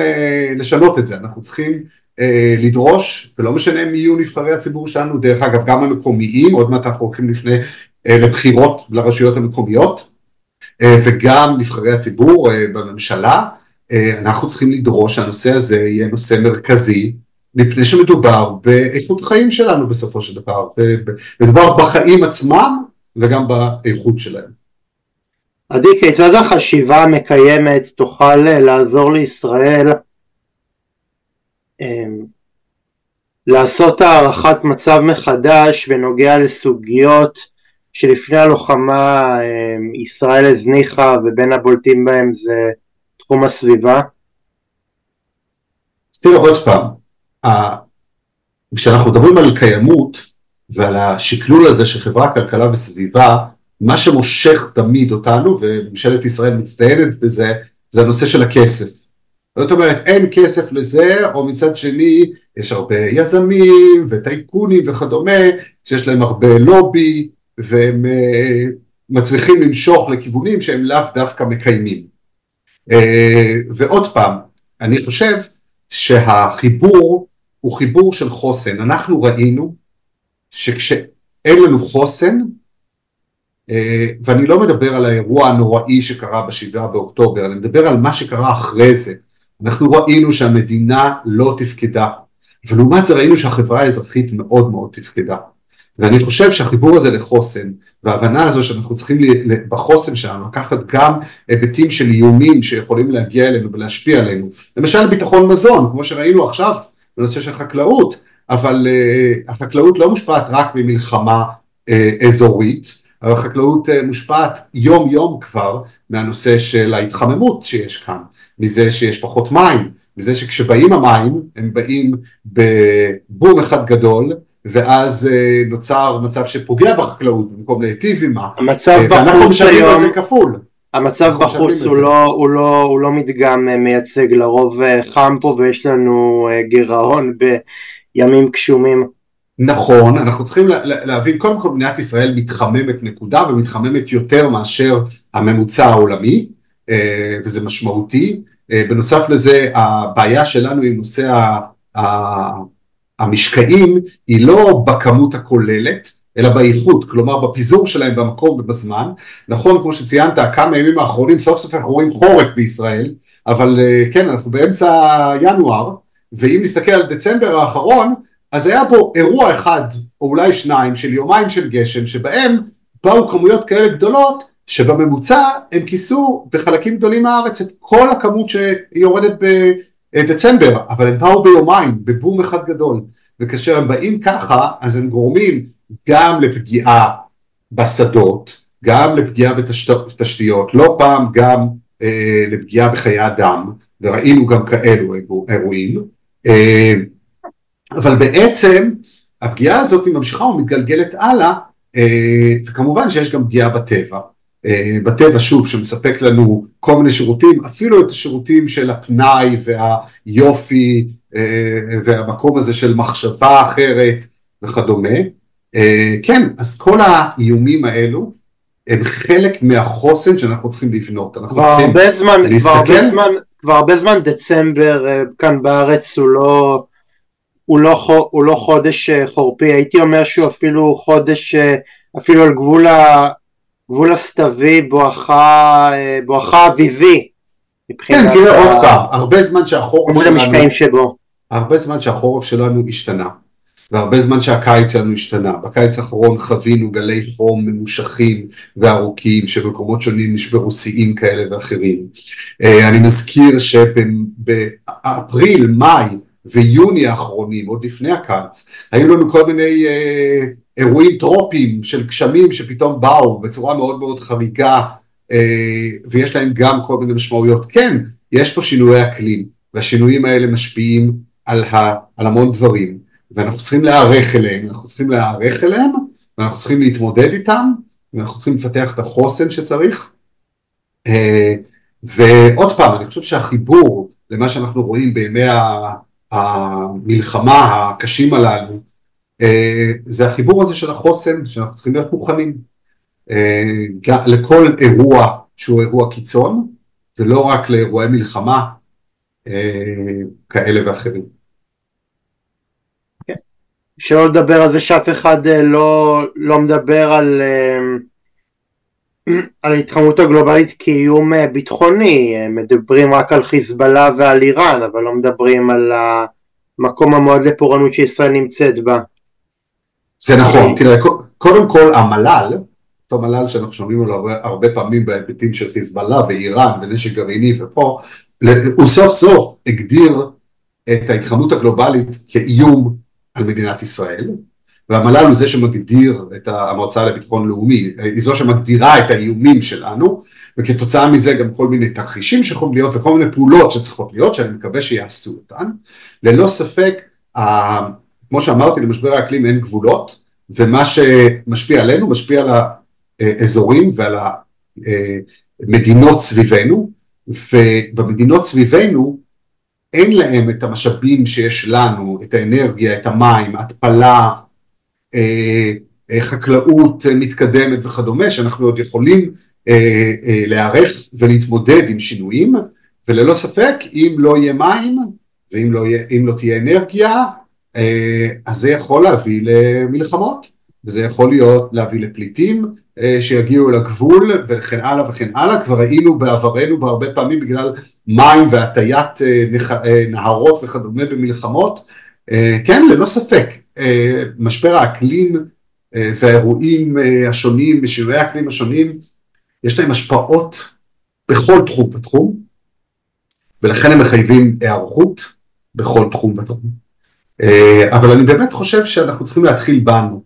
לשנות את זה, אנחנו צריכים לדרוש ולא משנה מי יהיו נבחרי הציבור שלנו, דרך אגב גם המקומיים, עוד מעט אנחנו הולכים לפני לבחירות לרשויות המקומיות וגם נבחרי הציבור בממשלה, אנחנו צריכים לדרוש שהנושא הזה יהיה נושא מרכזי מפני שמדובר באיכות החיים שלנו בסופו של דבר, ומדובר בחיים עצמם וגם באיכות שלהם. עדי, כיצד החשיבה המקיימת תוכל לעזור לישראל אמ, לעשות הערכת מצב מחדש בנוגע לסוגיות שלפני הלוחמה אמ, ישראל הזניחה ובין הבולטים בהם זה תחום הסביבה? אז תראה עוד פעם, כשאנחנו מדברים על קיימות ועל השקלול הזה של חברה, כלכלה וסביבה, מה שמושך תמיד אותנו, וממשלת ישראל מצטיינת בזה, זה הנושא של הכסף. זאת אומרת, אין כסף לזה, או מצד שני, יש הרבה יזמים וטייקונים וכדומה, שיש להם הרבה לובי, והם אה, מצליחים למשוך לכיוונים שהם לאו דווקא מקיימים. אה, ועוד פעם, אני חושב שהחיבור הוא חיבור של חוסן. אנחנו ראינו שכשאין לנו חוסן, אה, ואני לא מדבר על האירוע הנוראי שקרה בשבעה באוקטובר, אני מדבר על מה שקרה אחרי זה. אנחנו ראינו שהמדינה לא תפקדה, ולעומת זה ראינו שהחברה האזרחית מאוד מאוד תפקדה. ואני חושב שהחיבור הזה לחוסן, וההבנה הזו שאנחנו צריכים בחוסן שלנו לקחת גם היבטים של איומים שיכולים להגיע אלינו ולהשפיע עלינו, למשל ביטחון מזון, כמו שראינו עכשיו בנושא של חקלאות, אבל uh, החקלאות לא מושפעת רק ממלחמה uh, אזורית, אבל החקלאות uh, מושפעת יום יום כבר מהנושא של ההתחממות שיש כאן, מזה שיש פחות מים, מזה שכשבאים המים הם באים בבום אחד גדול ואז uh, נוצר מצב שפוגע בחקלאות במקום להיטיב עימה, ואנחנו משלמים על זה כפול. המצב בחוץ הוא לא, הוא, לא, הוא לא מדגם מייצג, לרוב חם פה ויש לנו גירעון בימים גשומים. נכון, אנחנו צריכים להבין, קודם כל מדינת ישראל מתחממת נקודה ומתחממת יותר מאשר הממוצע העולמי, וזה משמעותי. בנוסף לזה, הבעיה שלנו עם נושא המשקעים היא לא בכמות הכוללת, אלא באיכות, כלומר בפיזור שלהם במקום ובזמן. נכון, כמו שציינת, כמה ימים האחרונים, סוף סוף אנחנו רואים חורף בישראל, אבל אה, כן, אנחנו באמצע ינואר, ואם נסתכל על דצמבר האחרון, אז היה בו אירוע אחד, או אולי שניים, של יומיים של גשם, שבהם באו כמויות כאלה גדולות, שבממוצע הם כיסו בחלקים גדולים מהארץ את כל הכמות שיורדת בדצמבר, אבל הם באו ביומיים, בבום אחד גדול. וכאשר הם באים ככה, אז הם גורמים גם לפגיעה בשדות, גם לפגיעה בתשתיות, לא פעם גם אה, לפגיעה בחיי אדם, וראינו גם כאלו אירועים, אבל בעצם הפגיעה הזאת ממשיכה ומתגלגלת הלאה, אה, וכמובן שיש גם פגיעה בטבע. אה, בטבע שוב שמספק לנו כל מיני שירותים, אפילו את השירותים של הפנאי והיופי אה, והמקום הזה של מחשבה אחרת וכדומה. אה, כן, אז כל האיומים האלו הם חלק מהחוסן שאנחנו צריכים לבנות, אנחנו צריכים זמן, להסתכל. כבר הרבה זמן, כבר הרבה זמן דצמבר אה, כאן בארץ הוא לא, הוא לא, הוא לא חודש אה, חורפי, הייתי אומר שהוא אפילו חודש, אפילו על גבול, ה, גבול הסתווי בואכה, בואכה אביבי. כן, תראה עוד פעם, הרבה זמן שהחורף שלנו, הרבה זמן שהחורף שלנו השתנה. והרבה זמן שהקיץ שלנו השתנה. בקיץ האחרון חווינו גלי חום ממושכים וארוכים שבמקומות שונים נשברו שיאים כאלה ואחרים. אה, אני מזכיר שבאפריל, מאי ויוני האחרונים, עוד לפני הקיץ, היו לנו כל מיני אה, אירועים טרופיים של גשמים שפתאום באו בצורה מאוד מאוד חריגה אה, ויש להם גם כל מיני משמעויות. כן, יש פה שינויי אקלים והשינויים האלה משפיעים על, ה, על המון דברים. ואנחנו צריכים להיערך אליהם, אנחנו צריכים להיערך אליהם, ואנחנו צריכים להתמודד איתם, ואנחנו צריכים לפתח את החוסן שצריך. אה, ועוד פעם, אני חושב שהחיבור למה שאנחנו רואים בימי המלחמה הקשים הללו, אה, זה החיבור הזה של החוסן, שאנחנו צריכים להיות מוכנים. לכל אירוע שהוא אירוע קיצון, ולא רק לאירועי מלחמה כאלה ואחרים. שלא לדבר על זה שאף אחד לא, לא מדבר על על ההתחממות הגלובלית כאיום אה, ביטחוני, אה, מדברים רק על חיזבאללה ועל איראן, אבל לא מדברים על המקום המועד לפורענות שישראל נמצאת בה. זה נכון, תראה, קודם כל המל"ל, אותו מל"ל שאנחנו שומעים עליו הרבה פעמים בהיבטים של חיזבאללה ואיראן ונשק גרעיני ופה, הוא סוף סוף הגדיר את ההתחממות הגלובלית כאיום על מדינת ישראל, והמל"ל הוא זה שמגדיר את המועצה לביטחון לאומי, היא זו שמגדירה את האיומים שלנו וכתוצאה מזה גם כל מיני תרחישים שיכולים להיות וכל מיני פעולות שצריכות להיות שאני מקווה שיעשו אותן. ללא ספק, כמו שאמרתי למשבר האקלים אין גבולות ומה שמשפיע עלינו משפיע על האזורים ועל המדינות סביבנו ובמדינות סביבנו אין להם את המשאבים שיש לנו, את האנרגיה, את המים, התפלה, אה, אה, חקלאות מתקדמת וכדומה, שאנחנו עוד יכולים אה, להיערך ולהתמודד עם שינויים, וללא ספק אם לא יהיה מים ואם לא, יהיה, לא תהיה אנרגיה, אז זה יכול להביא למלחמות, וזה יכול להיות להביא לפליטים שיגיעו לגבול וכן הלאה וכן הלאה, כבר ראינו בעברנו בהרבה פעמים בגלל מים והטיית נהרות וכדומה במלחמות, כן ללא ספק אה, משבר האקלים אה, והאירועים אה, השונים, שינויי האקלים השונים, יש להם השפעות בכל תחום ותחום, ולכן הם מחייבים היערכות בכל תחום ותחום. אבל אני באמת חושב שאנחנו צריכים להתחיל בנו.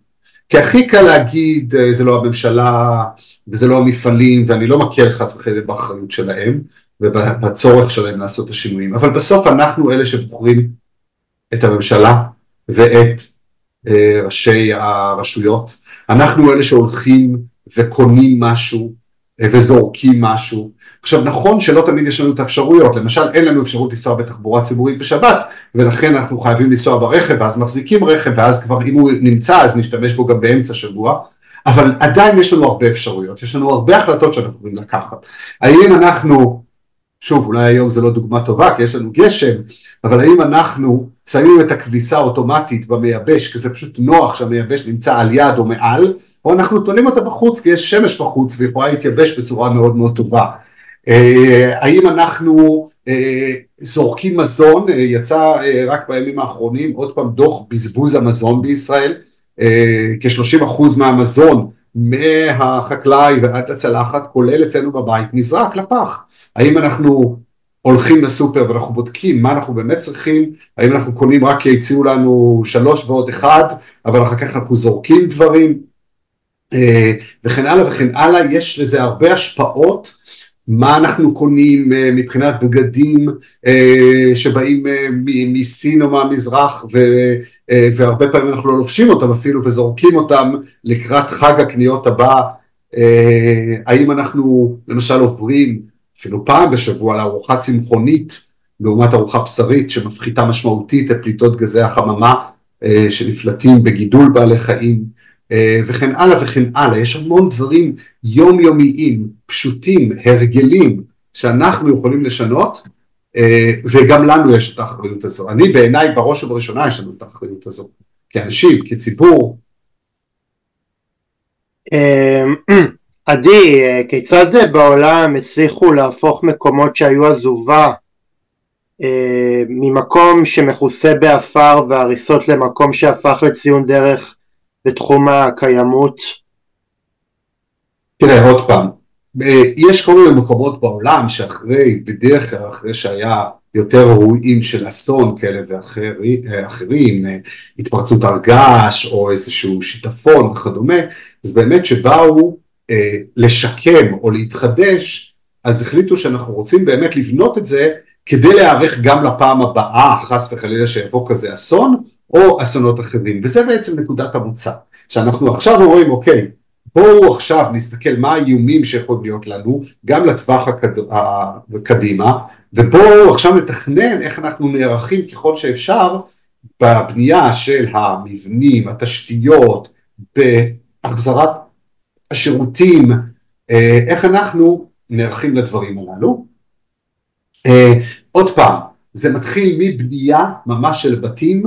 כי הכי קל להגיד זה לא הממשלה וזה לא המפעלים ואני לא מקל חס וחלילה באחריות שלהם ובצורך שלהם לעשות את השינויים אבל בסוף אנחנו אלה שבוחרים את הממשלה ואת אה, ראשי הרשויות, אנחנו אלה שהולכים וקונים משהו אה, וזורקים משהו. עכשיו נכון שלא תמיד יש לנו את האפשרויות, למשל אין לנו אפשרות לנסוע בתחבורה ציבורית בשבת ולכן אנחנו חייבים לנסוע ברכב ואז מחזיקים רכב ואז כבר אם הוא נמצא אז נשתמש בו גם באמצע שבוע. אבל עדיין יש לנו הרבה אפשרויות, יש לנו הרבה החלטות שאנחנו יכולים לקחת. האם אנחנו, שוב אולי היום זה לא דוגמה טובה כי יש לנו גשם, אבל האם אנחנו שמים את הכביסה האוטומטית במייבש כי זה פשוט נוח שהמייבש נמצא על יד או מעל או אנחנו תולים אותה בחוץ כי יש שמש בחוץ והיא יכולה להתייבש בצורה מאוד מאוד טובה האם אנחנו אה, זורקים מזון, אה, יצא רק בימים האחרונים עוד פעם דוח בזבוז המזון בישראל, כ-30% מהמזון מהחקלאי ועד לצלחת כולל אצלנו בבית נזרק לפח, האם אנחנו הולכים לסופר ואנחנו בודקים מה אנחנו באמת צריכים, האם אנחנו קונים רק כי הציעו לנו שלוש ועוד אחד, אבל אחר כך אנחנו זורקים דברים, אה, וכן הלאה וכן הלאה, יש לזה הרבה השפעות, מה אנחנו קונים אה, מבחינת בגדים אה, שבאים מסין או מהמזרח, והרבה פעמים אנחנו לא לובשים אותם אפילו וזורקים אותם לקראת חג הקניות הבא, האם אנחנו למשל עוברים אפילו פעם בשבוע לארוחה צמחונית לעומת ארוחה בשרית שמפחיתה משמעותית את פליטות גזי החממה אה, שנפלטים בגידול בעלי חיים? אה, וכן הלאה וכן הלאה. יש המון דברים יומיומיים, פשוטים, הרגלים שאנחנו יכולים לשנות אה, וגם לנו יש את האחריות הזו. אני בעיניי בראש ובראשונה יש לנו את האחריות הזו כאנשים, כציבור. [CLEARS THROAT] עדי, כיצד בעולם הצליחו להפוך מקומות שהיו עזובה אה, ממקום שמכוסה באפר והריסות למקום שהפך לציון דרך בתחום הקיימות? תראה עוד פעם, אה, יש כל מיני מקומות בעולם שאחרי, בדרך כלל אחרי שהיה יותר אירועים של אסון כאלה ואחרים, אה, התפרצות הר געש או איזשהו שיטפון וכדומה, אז באמת שבאו אה, לשקם או להתחדש, אז החליטו שאנחנו רוצים באמת לבנות את זה כדי להיערך גם לפעם הבאה, חס וחלילה שיבוא כזה אסון, או אסונות אחרים, וזה בעצם נקודת המוצא, שאנחנו עכשיו אומרים אוקיי, בואו עכשיו נסתכל מה האיומים שיכולים להיות לנו, גם לטווח הקדימה, ובואו עכשיו נתכנן איך אנחנו נערכים ככל שאפשר בבנייה של המבנים, התשתיות, בהחזרת השירותים, איך אנחנו נערכים לדברים הללו. עוד פעם, זה מתחיל מבנייה ממש של בתים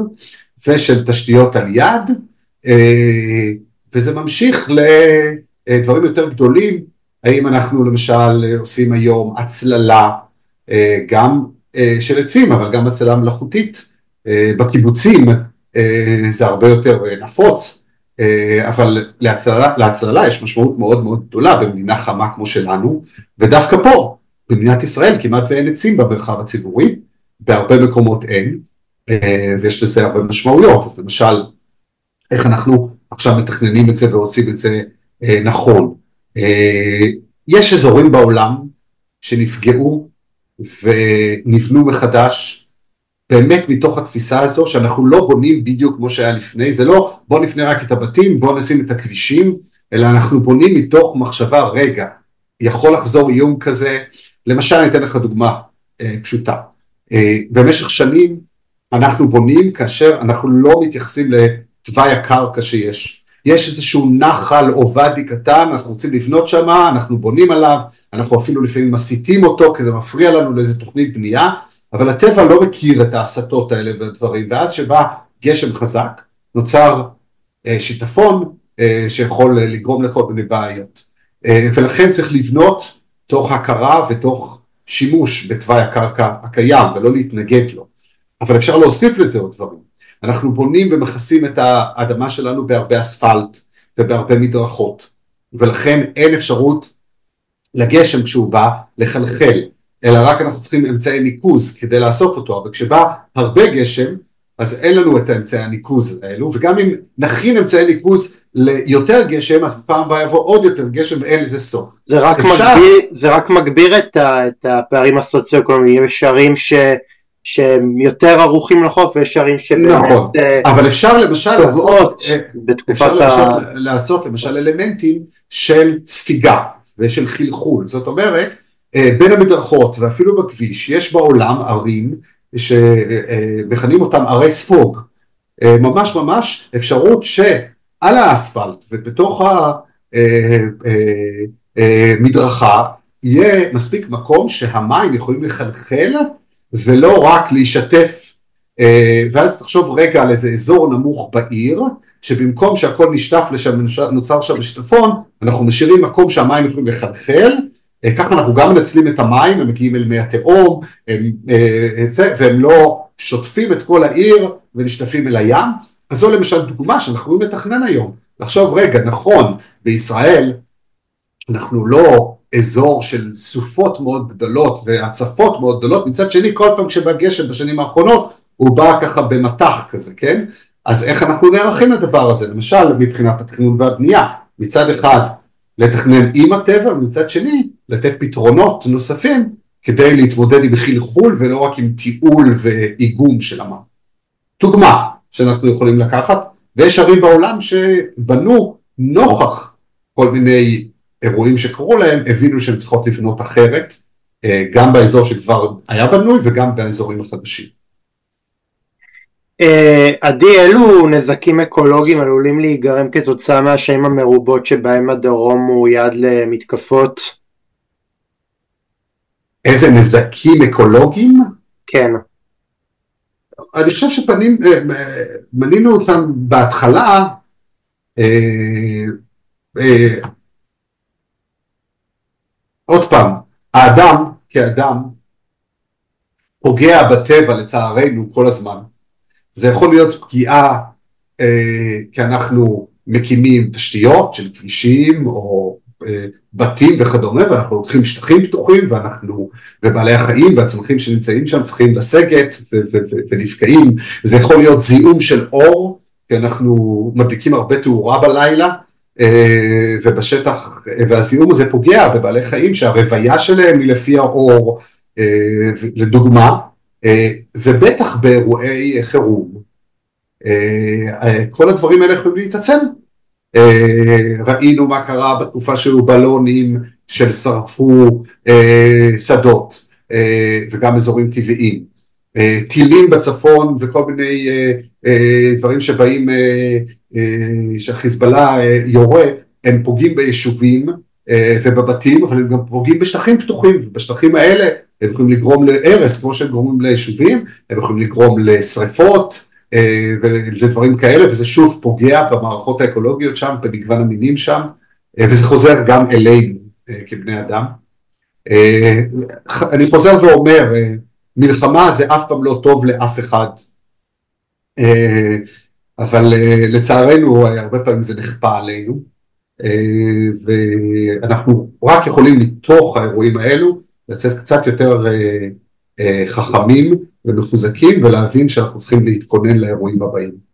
ושל תשתיות על יד, וזה ממשיך לדברים יותר גדולים, האם אנחנו למשל עושים היום הצללה גם של עצים אבל גם הצללה מלאכותית בקיבוצים זה הרבה יותר נפוץ. אבל להצללה, להצללה יש משמעות מאוד מאוד גדולה במדינה חמה כמו שלנו ודווקא פה במדינת ישראל כמעט ואין עצים במרחב הציבורי בהרבה מקומות אין ויש לזה הרבה משמעויות. אז למשל איך אנחנו עכשיו מתכננים את זה ועושים את זה נכון. יש אזורים בעולם שנפגעו ונבנו מחדש באמת מתוך התפיסה הזו שאנחנו לא בונים בדיוק כמו שהיה לפני, זה לא בוא נפנה רק את הבתים, בוא נשים את הכבישים, אלא אנחנו בונים מתוך מחשבה, רגע, יכול לחזור איום כזה, למשל אני אתן לך דוגמה אה, פשוטה, אה, במשך שנים אנחנו בונים כאשר אנחנו לא מתייחסים לתוואי הקרקע שיש, יש איזשהו נחל או ואדי קטן, אנחנו רוצים לבנות שם, אנחנו בונים עליו, אנחנו אפילו לפעמים מסיטים אותו כי זה מפריע לנו לאיזה תוכנית בנייה, אבל הטבע לא מכיר את ההסתות האלה והדברים, ואז שבא גשם חזק, נוצר אה, שיטפון אה, שיכול לגרום לכל מיני בעיות. אה, ולכן צריך לבנות תוך הכרה ותוך שימוש בתוואי הקרקע הקיים ולא להתנגד לו. אבל אפשר להוסיף לזה עוד דברים. אנחנו בונים ומכסים את האדמה שלנו בהרבה אספלט ובהרבה מדרכות, ולכן אין אפשרות לגשם כשהוא בא לחלחל, אלא רק אנחנו צריכים אמצעי ניקוז כדי לאסוף אותו, אבל כשבא הרבה גשם, אז אין לנו את האמצעי הניקוז האלו, וגם אם נכין אמצעי ניקוז ליותר גשם, אז פעם הבאה יבוא עוד יותר גשם ואין לזה סוף. זה רק, אפשר... מגביר, זה רק מגביר את, ה, את הפערים הסוציו-אקונומיים, יש ערים ש... שהם יותר ערוכים לחוף ויש ערים שבאמת נכון, אה, אבל אפשר למשל לעשות, אה, אפשר ה... לעשות למשל אלמנטים של ספיגה ושל חלחול, זאת אומרת אה, בין המדרכות ואפילו בכביש יש בעולם ערים שמכנים אותם ערי ספוג, ממש ממש אפשרות שעל האספלט ובתוך המדרכה יהיה מספיק מקום שהמים יכולים לחלחל ולא רק להישטף, אה, ואז תחשוב רגע על איזה אזור נמוך בעיר, שבמקום שהכל נשטף לשם, נוצר שם שיטפון, אנחנו משאירים מקום שהמים יכולים לחלחל, אה, ככה אנחנו גם מנצלים את המים, הם מגיעים אל מי התהום, אה, והם לא שוטפים את כל העיר ונשטפים אל הים, אז זו למשל דוגמה שאנחנו יכולים לתכנן היום, לחשוב רגע נכון בישראל אנחנו לא אזור של סופות מאוד גדולות והצפות מאוד גדולות, מצד שני כל פעם כשבא גשם בשנים האחרונות הוא בא ככה במטח כזה, כן? אז איך אנחנו נערכים לדבר הזה? למשל מבחינת התכנון והבנייה, מצד אחד לתכנן עם הטבע, ומצד שני לתת פתרונות נוספים כדי להתמודד עם חלחול ולא רק עם טיעול ואיגום של המים. דוגמה שאנחנו יכולים לקחת, ויש ערים בעולם שבנו נוכח כל מיני אירועים שקרו להם, הבינו שהן צריכות לבנות אחרת, אה, גם באזור שכבר היה בנוי וגם באזורים החדשים. אה, עדי, אילו נזקים אקולוגיים עלולים להיגרם כתוצאה מהשנים המרובות שבהם הדרום הוא יעד למתקפות? איזה נזקים אקולוגיים? כן. אני חושב שמנינו אה, אותם בהתחלה, עוד פעם, האדם כאדם פוגע בטבע לצערנו כל הזמן. זה יכול להיות פגיעה אה, כי אנחנו מקימים תשתיות של כבישים או אה, בתים וכדומה ואנחנו לוקחים שטחים פתוחים ואנחנו ובעלי החיים והצמחים שנמצאים שם צריכים לסגת ונפגעים. זה יכול להיות זיהום של אור כי אנחנו מדליקים הרבה תאורה בלילה אה, ובשטח, והזיהום הזה פוגע בבעלי חיים שהרוויה שלהם היא לפי האור, אה, לדוגמה, אה, ובטח באירועי חירום. כל הדברים האלה יכולים להתעצם. ראינו מה קרה בתקופה שהיו בלונים של שרפו שדות וגם אזורים טבעיים. טילים בצפון וכל מיני דברים שבאים אה, שהחיזבאללה אה, יורה הם פוגעים ביישובים ובבתים, אבל הם גם פוגעים בשטחים פתוחים, ובשטחים האלה הם יכולים לגרום להרס כמו שהם גורמים ליישובים, הם יכולים לגרום לשריפות ודברים כאלה, וזה שוב פוגע במערכות האקולוגיות שם, במגוון המינים שם, וזה חוזר גם אלינו כבני אדם. אני חוזר ואומר, מלחמה זה אף פעם לא טוב לאף אחד, אבל לצערנו הרבה פעמים זה נכפה עלינו, ואנחנו רק יכולים מתוך האירועים האלו לצאת קצת יותר חכמים ומחוזקים ולהבין שאנחנו צריכים להתכונן לאירועים הבאים.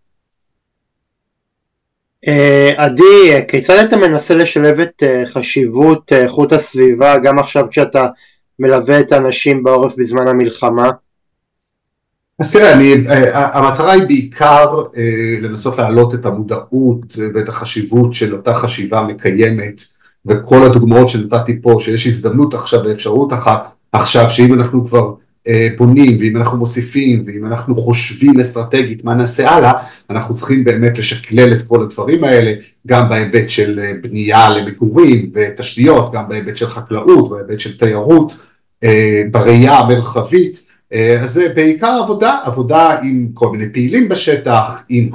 עדי, כיצד אתה מנסה לשלב את חשיבות איכות הסביבה גם עכשיו כשאתה מלווה את האנשים בעורף בזמן המלחמה? אז תראה, אני, המטרה היא בעיקר לנסות להעלות את המודעות ואת החשיבות של אותה חשיבה מקיימת וכל הדוגמאות שנתתי פה שיש הזדמנות עכשיו ואפשרות אחת עכשיו שאם אנחנו כבר בונים ואם אנחנו מוסיפים ואם אנחנו חושבים אסטרטגית מה נעשה הלאה אנחנו צריכים באמת לשקלל את כל הדברים האלה גם בהיבט של בנייה למגורים ותשתיות גם בהיבט של חקלאות בהיבט של תיירות בראייה המרחבית. אז זה בעיקר עבודה, עבודה עם כל מיני פעילים בשטח, עם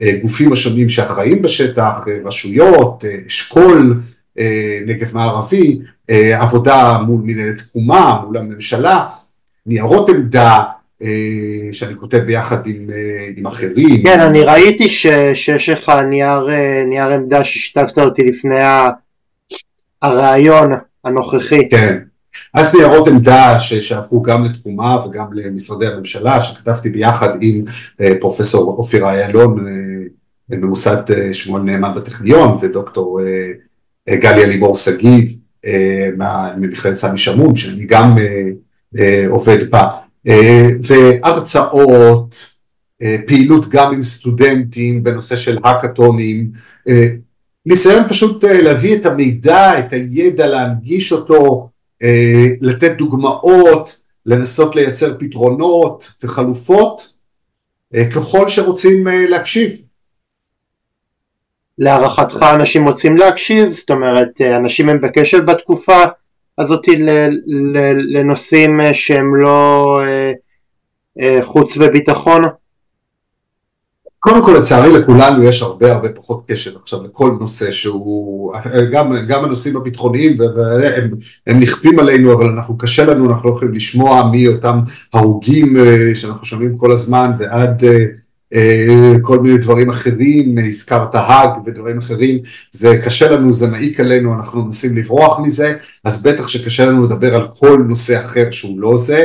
הגופים השונים שאחראים בשטח, רשויות, אשכול, נגב מערבי, עבודה מול מנהלת תקומה, מול הממשלה, ניירות עמדה שאני כותב ביחד עם, עם אחרים. כן, אני ראיתי שיש לך נייר, נייר עמדה ששיתפת אותי לפני הרעיון הנוכחי. כן. אז ניירות עמדה שעברו גם לתקומה וגם למשרדי הממשלה שכתבתי ביחד עם פרופסור אופיר איילון ממוסד שמואל נאמן בטכניון ודוקטור גליה לימור שגיב ממכללת סמי שמון שאני גם עובד בה והרצאות, פעילות גם עם סטודנטים בנושא של האקתונים, ניסיון פשוט להביא את המידע, את הידע, להנגיש אותו לתת דוגמאות, לנסות לייצר פתרונות וחלופות ככל שרוצים להקשיב. להערכתך אנשים רוצים להקשיב? זאת אומרת אנשים הם בקשב בתקופה הזאת לנושאים שהם לא חוץ וביטחון? קודם כל לצערי לכולנו יש הרבה הרבה פחות קשב עכשיו לכל נושא שהוא, גם, גם הנושאים הביטחוניים והם הם נכפים עלינו אבל אנחנו קשה לנו, אנחנו לא יכולים לשמוע מי אותם הרוגים שאנחנו שומעים כל הזמן ועד כל מיני דברים אחרים, הזכרת האג ודברים אחרים, זה קשה לנו, זה מעיק עלינו, אנחנו מנסים לברוח מזה, אז בטח שקשה לנו לדבר על כל נושא אחר שהוא לא זה.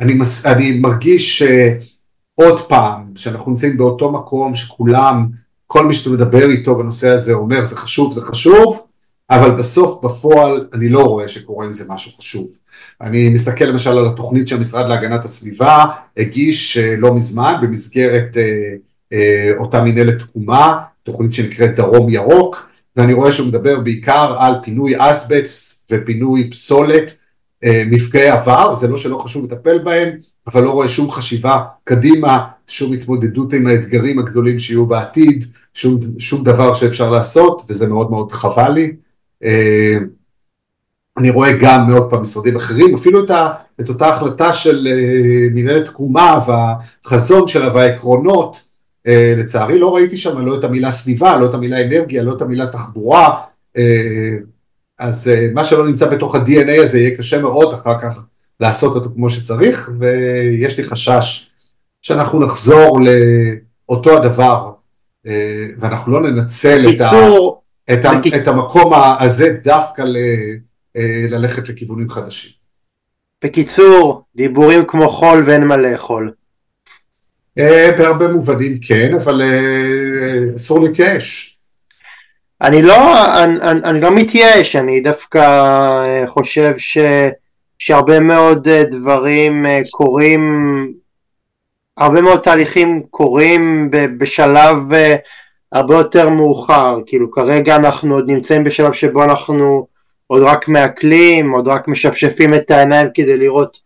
אני, מס, אני מרגיש עוד פעם, שאנחנו נמצאים באותו מקום שכולם, כל מי שאתה מדבר איתו בנושא הזה אומר זה חשוב, זה חשוב, אבל בסוף בפועל אני לא רואה שקורה עם זה משהו חשוב. אני מסתכל למשל על התוכנית שהמשרד להגנת הסביבה הגיש לא מזמן במסגרת אותה מנהלת תקומה, תוכנית שנקראת דרום ירוק, ואני רואה שהוא מדבר בעיקר על פינוי אסבסט ופינוי פסולת מפגעי עבר, זה לא שלא חשוב לטפל בהם, אבל לא רואה שום חשיבה קדימה, שום התמודדות עם האתגרים הגדולים שיהיו בעתיד, שום, שום דבר שאפשר לעשות, וזה מאוד מאוד חבל לי. אני רואה גם מאוד פעם משרדים אחרים, אפילו את, ה, את אותה החלטה של מנהלת תקומה והחזון שלה והעקרונות, לצערי לא ראיתי שם לא את המילה סביבה, לא את המילה אנרגיה, לא את המילה תחבורה, אז מה שלא נמצא בתוך ה-DNA הזה יהיה קשה מאוד אחר כך לעשות אותו כמו שצריך, ויש לי חשש שאנחנו נחזור לאותו הדבר, ואנחנו לא ננצל את, ה, את, בקיצ... את המקום הזה דווקא ל, ללכת לכיוונים חדשים. בקיצור, דיבורים כמו חול ואין מה לאכול. בהרבה מובנים כן, אבל אסור להתייאש. אני לא, אני, אני לא מתייאש, אני דווקא חושב ש, שהרבה מאוד דברים קורים, הרבה מאוד תהליכים קורים בשלב הרבה יותר מאוחר, כאילו כרגע אנחנו עוד נמצאים בשלב שבו אנחנו עוד רק מעכלים, עוד רק משפשפים את העיניים כדי לראות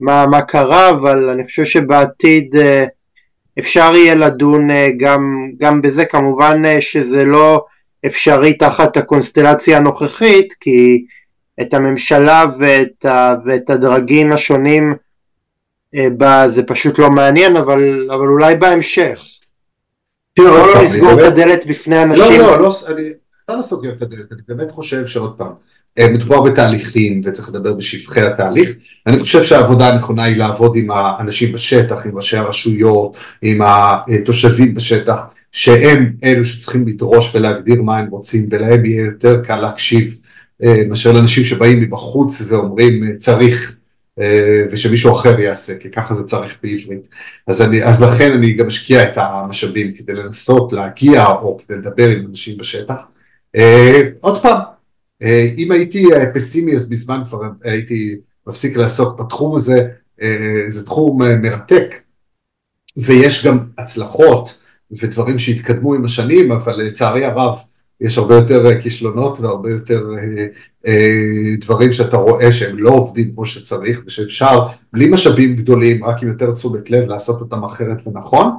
מה, מה קרה, אבל אני חושב שבעתיד אפשר יהיה לדון גם, גם בזה, כמובן שזה לא אפשרי תחת הקונסטלציה הנוכחית, כי את הממשלה ואת, ה, ואת הדרגים השונים בה זה פשוט לא מעניין, אבל, אבל אולי בהמשך. לא, לא לסגור את הדלת בפני אנשים. לא, לא, לא, אני לא סוגר את הדלת, אני באמת חושב שעוד פעם, אה, מדובר בתהליכים וצריך לדבר בשבחי התהליך. אני חושב שהעבודה הנכונה היא לעבוד עם האנשים בשטח, עם ראשי הרשויות, עם התושבים בשטח, שהם אלו שצריכים לדרוש ולהגדיר מה הם רוצים, ולהם יהיה יותר קל להקשיב אה, מאשר לאנשים שבאים מבחוץ ואומרים אה, צריך ושמישהו אחר יעשה, כי ככה זה צריך בעברית. אז, אני, אז לכן אני גם משקיע את המשאבים כדי לנסות להגיע או כדי לדבר עם אנשים בשטח. עוד פעם, אה, אם הייתי אה, פסימי אז בזמן כבר הייתי מפסיק לעסוק בתחום הזה, אה, זה תחום מרתק. ויש גם הצלחות ודברים שהתקדמו עם השנים, אבל לצערי הרב יש הרבה יותר כישלונות והרבה יותר דברים שאתה רואה שהם לא עובדים כמו שצריך ושאפשר בלי משאבים גדולים, רק עם יותר תשומת לב לעשות אותם אחרת ונכון,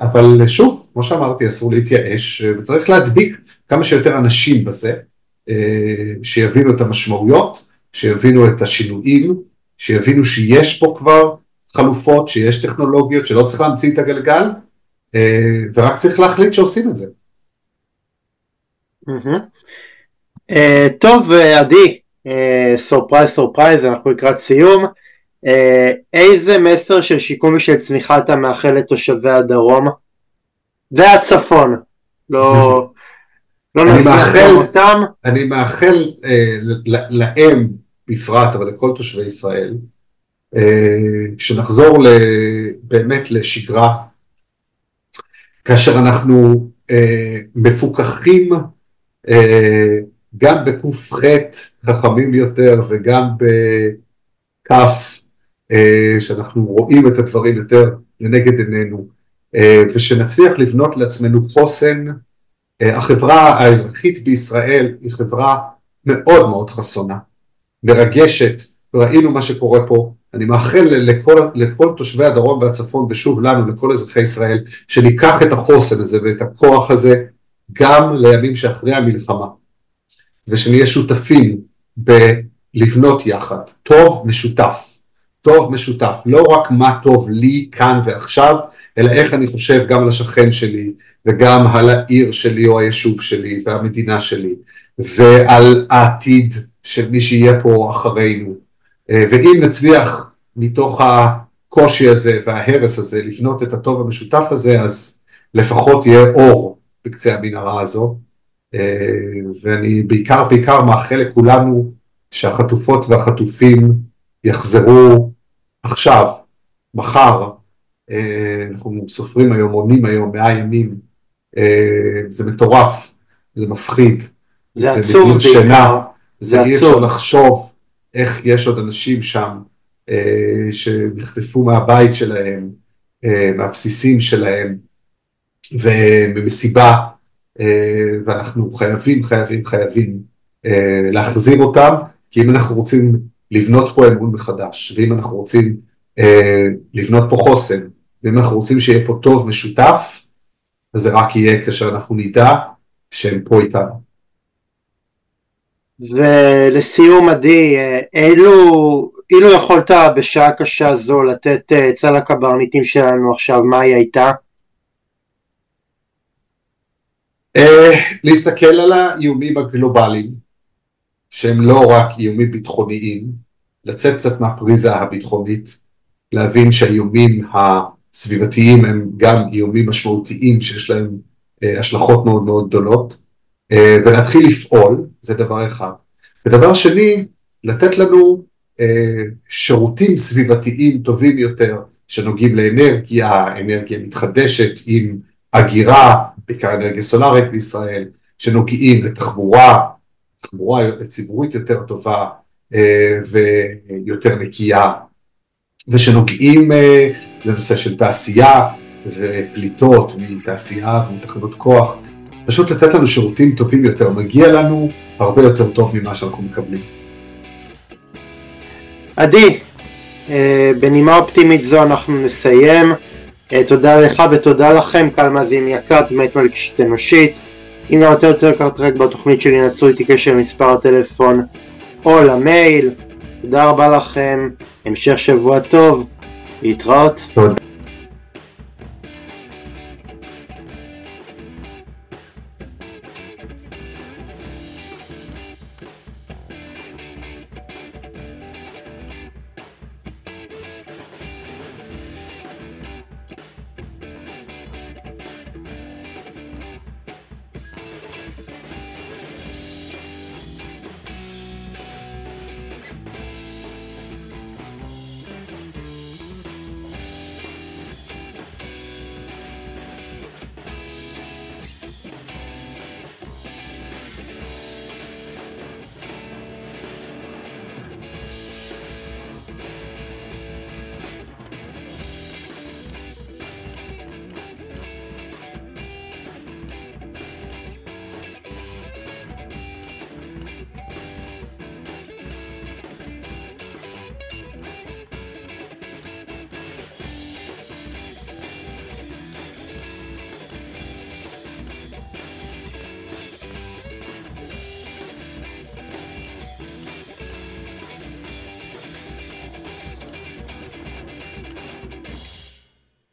אבל שוב, כמו שאמרתי, אסור להתייאש וצריך להדביק כמה שיותר אנשים בזה. אה, שיבינו את המשמעויות, שיבינו את השינויים, שיבינו שיש פה כבר חלופות, שיש טכנולוגיות, שלא צריך להמציא את הגלגל, אה, ורק צריך להחליט שעושים את זה. אה, טוב, עדי, surprise surprise, אנחנו לקראת סיום. איזה מסר של שיקום ושל צמיחה אתה מאחל לתושבי הדרום והצפון? לא, לא מאחל אותם. אני מאחל אה, להם בפרט, אבל לכל תושבי ישראל, אה, שנחזור באמת לשגרה, כאשר אנחנו אה, מפוקחים אה, גם בק"ח חכמים יותר וגם בכף, אה, שאנחנו רואים את הדברים יותר לנגד עינינו, אה, ושנצליח לבנות לעצמנו חוסן אה, החברה האזרחית בישראל היא חברה מאוד מאוד חסונה, מרגשת, ראינו מה שקורה פה, אני מאחל לכל, לכל תושבי הדרום והצפון ושוב לנו, לכל אזרחי ישראל, שניקח את החוסן הזה ואת הכוח הזה גם לימים שאחרי המלחמה, ושנהיה שותפים בלבנות יחד, טוב משותף, טוב משותף, לא רק מה טוב לי כאן ועכשיו, אלא איך אני חושב גם על השכן שלי, וגם על העיר שלי או היישוב שלי והמדינה שלי, ועל העתיד של מי שיהיה פה אחרינו. אה, ואם נצליח מתוך הקושי הזה וההרס הזה לבנות את הטוב המשותף הזה, אז לפחות יהיה אור בקצה המנהרה הזו. אה, ואני בעיקר בעיקר מאחל לכולנו שהחטופות והחטופים יחזרו עכשיו, מחר, אה, אנחנו סופרים היום, עונים היום מאה ימים, אה, זה מטורף, זה מפחיד, זה, זה עצוב בעיקר, שינה, זה אי אפשר לחשוב איך יש עוד אנשים שם אה, שנחטפו מהבית שלהם, מהבסיסים שלהם, וממסיבה, ואנחנו חייבים, חייבים, חייבים להחזיר אותם, כי אם אנחנו רוצים לבנות פה אמון מחדש, ואם אנחנו רוצים לבנות פה חוסן, ואם אנחנו רוצים שיהיה פה טוב משותף, אז זה רק יהיה כאשר אנחנו נדע שהם פה איתנו. ולסיום עדי, אילו, אילו יכולת בשעה קשה זו לתת עצה אה, לקברניטים שלנו עכשיו, מה היא הייתה? Uh, להסתכל על האיומים הגלובליים, שהם לא רק איומים ביטחוניים, לצאת קצת מהפריזה הביטחונית, להבין שהאיומים הסביבתיים הם גם איומים משמעותיים שיש להם אה, השלכות מאוד מאוד גדולות, אה, ולהתחיל לפעול, זה דבר אחד. ודבר שני, לתת לנו אה, שירותים סביבתיים טובים יותר, שנוגעים לאנרגיה, אנרגיה מתחדשת עם הגירה, בעיקר אנרגיה סולארית בישראל, שנוגעים לתחבורה, תחבורה ציבורית יותר טובה אה, ויותר נקייה, ושנוגעים אה, לנושא של תעשייה ופליטות מתעשייה ומתחנות כוח, פשוט לתת לנו שירותים טובים יותר, מגיע לנו הרבה יותר טוב ממה שאנחנו מקבלים. עדי, אה, בנימה אופטימית זו אנחנו נסיים. תודה לך ותודה לכם, קהל מאזין יקר, באמת מלקשת אנושית. אם לא יותר יותר לקחת רק בתוכנית שלי נצרו איתי קשר עם מספר הטלפון או למייל. תודה רבה לכם, המשך שבוע טוב, להתראות. תודה.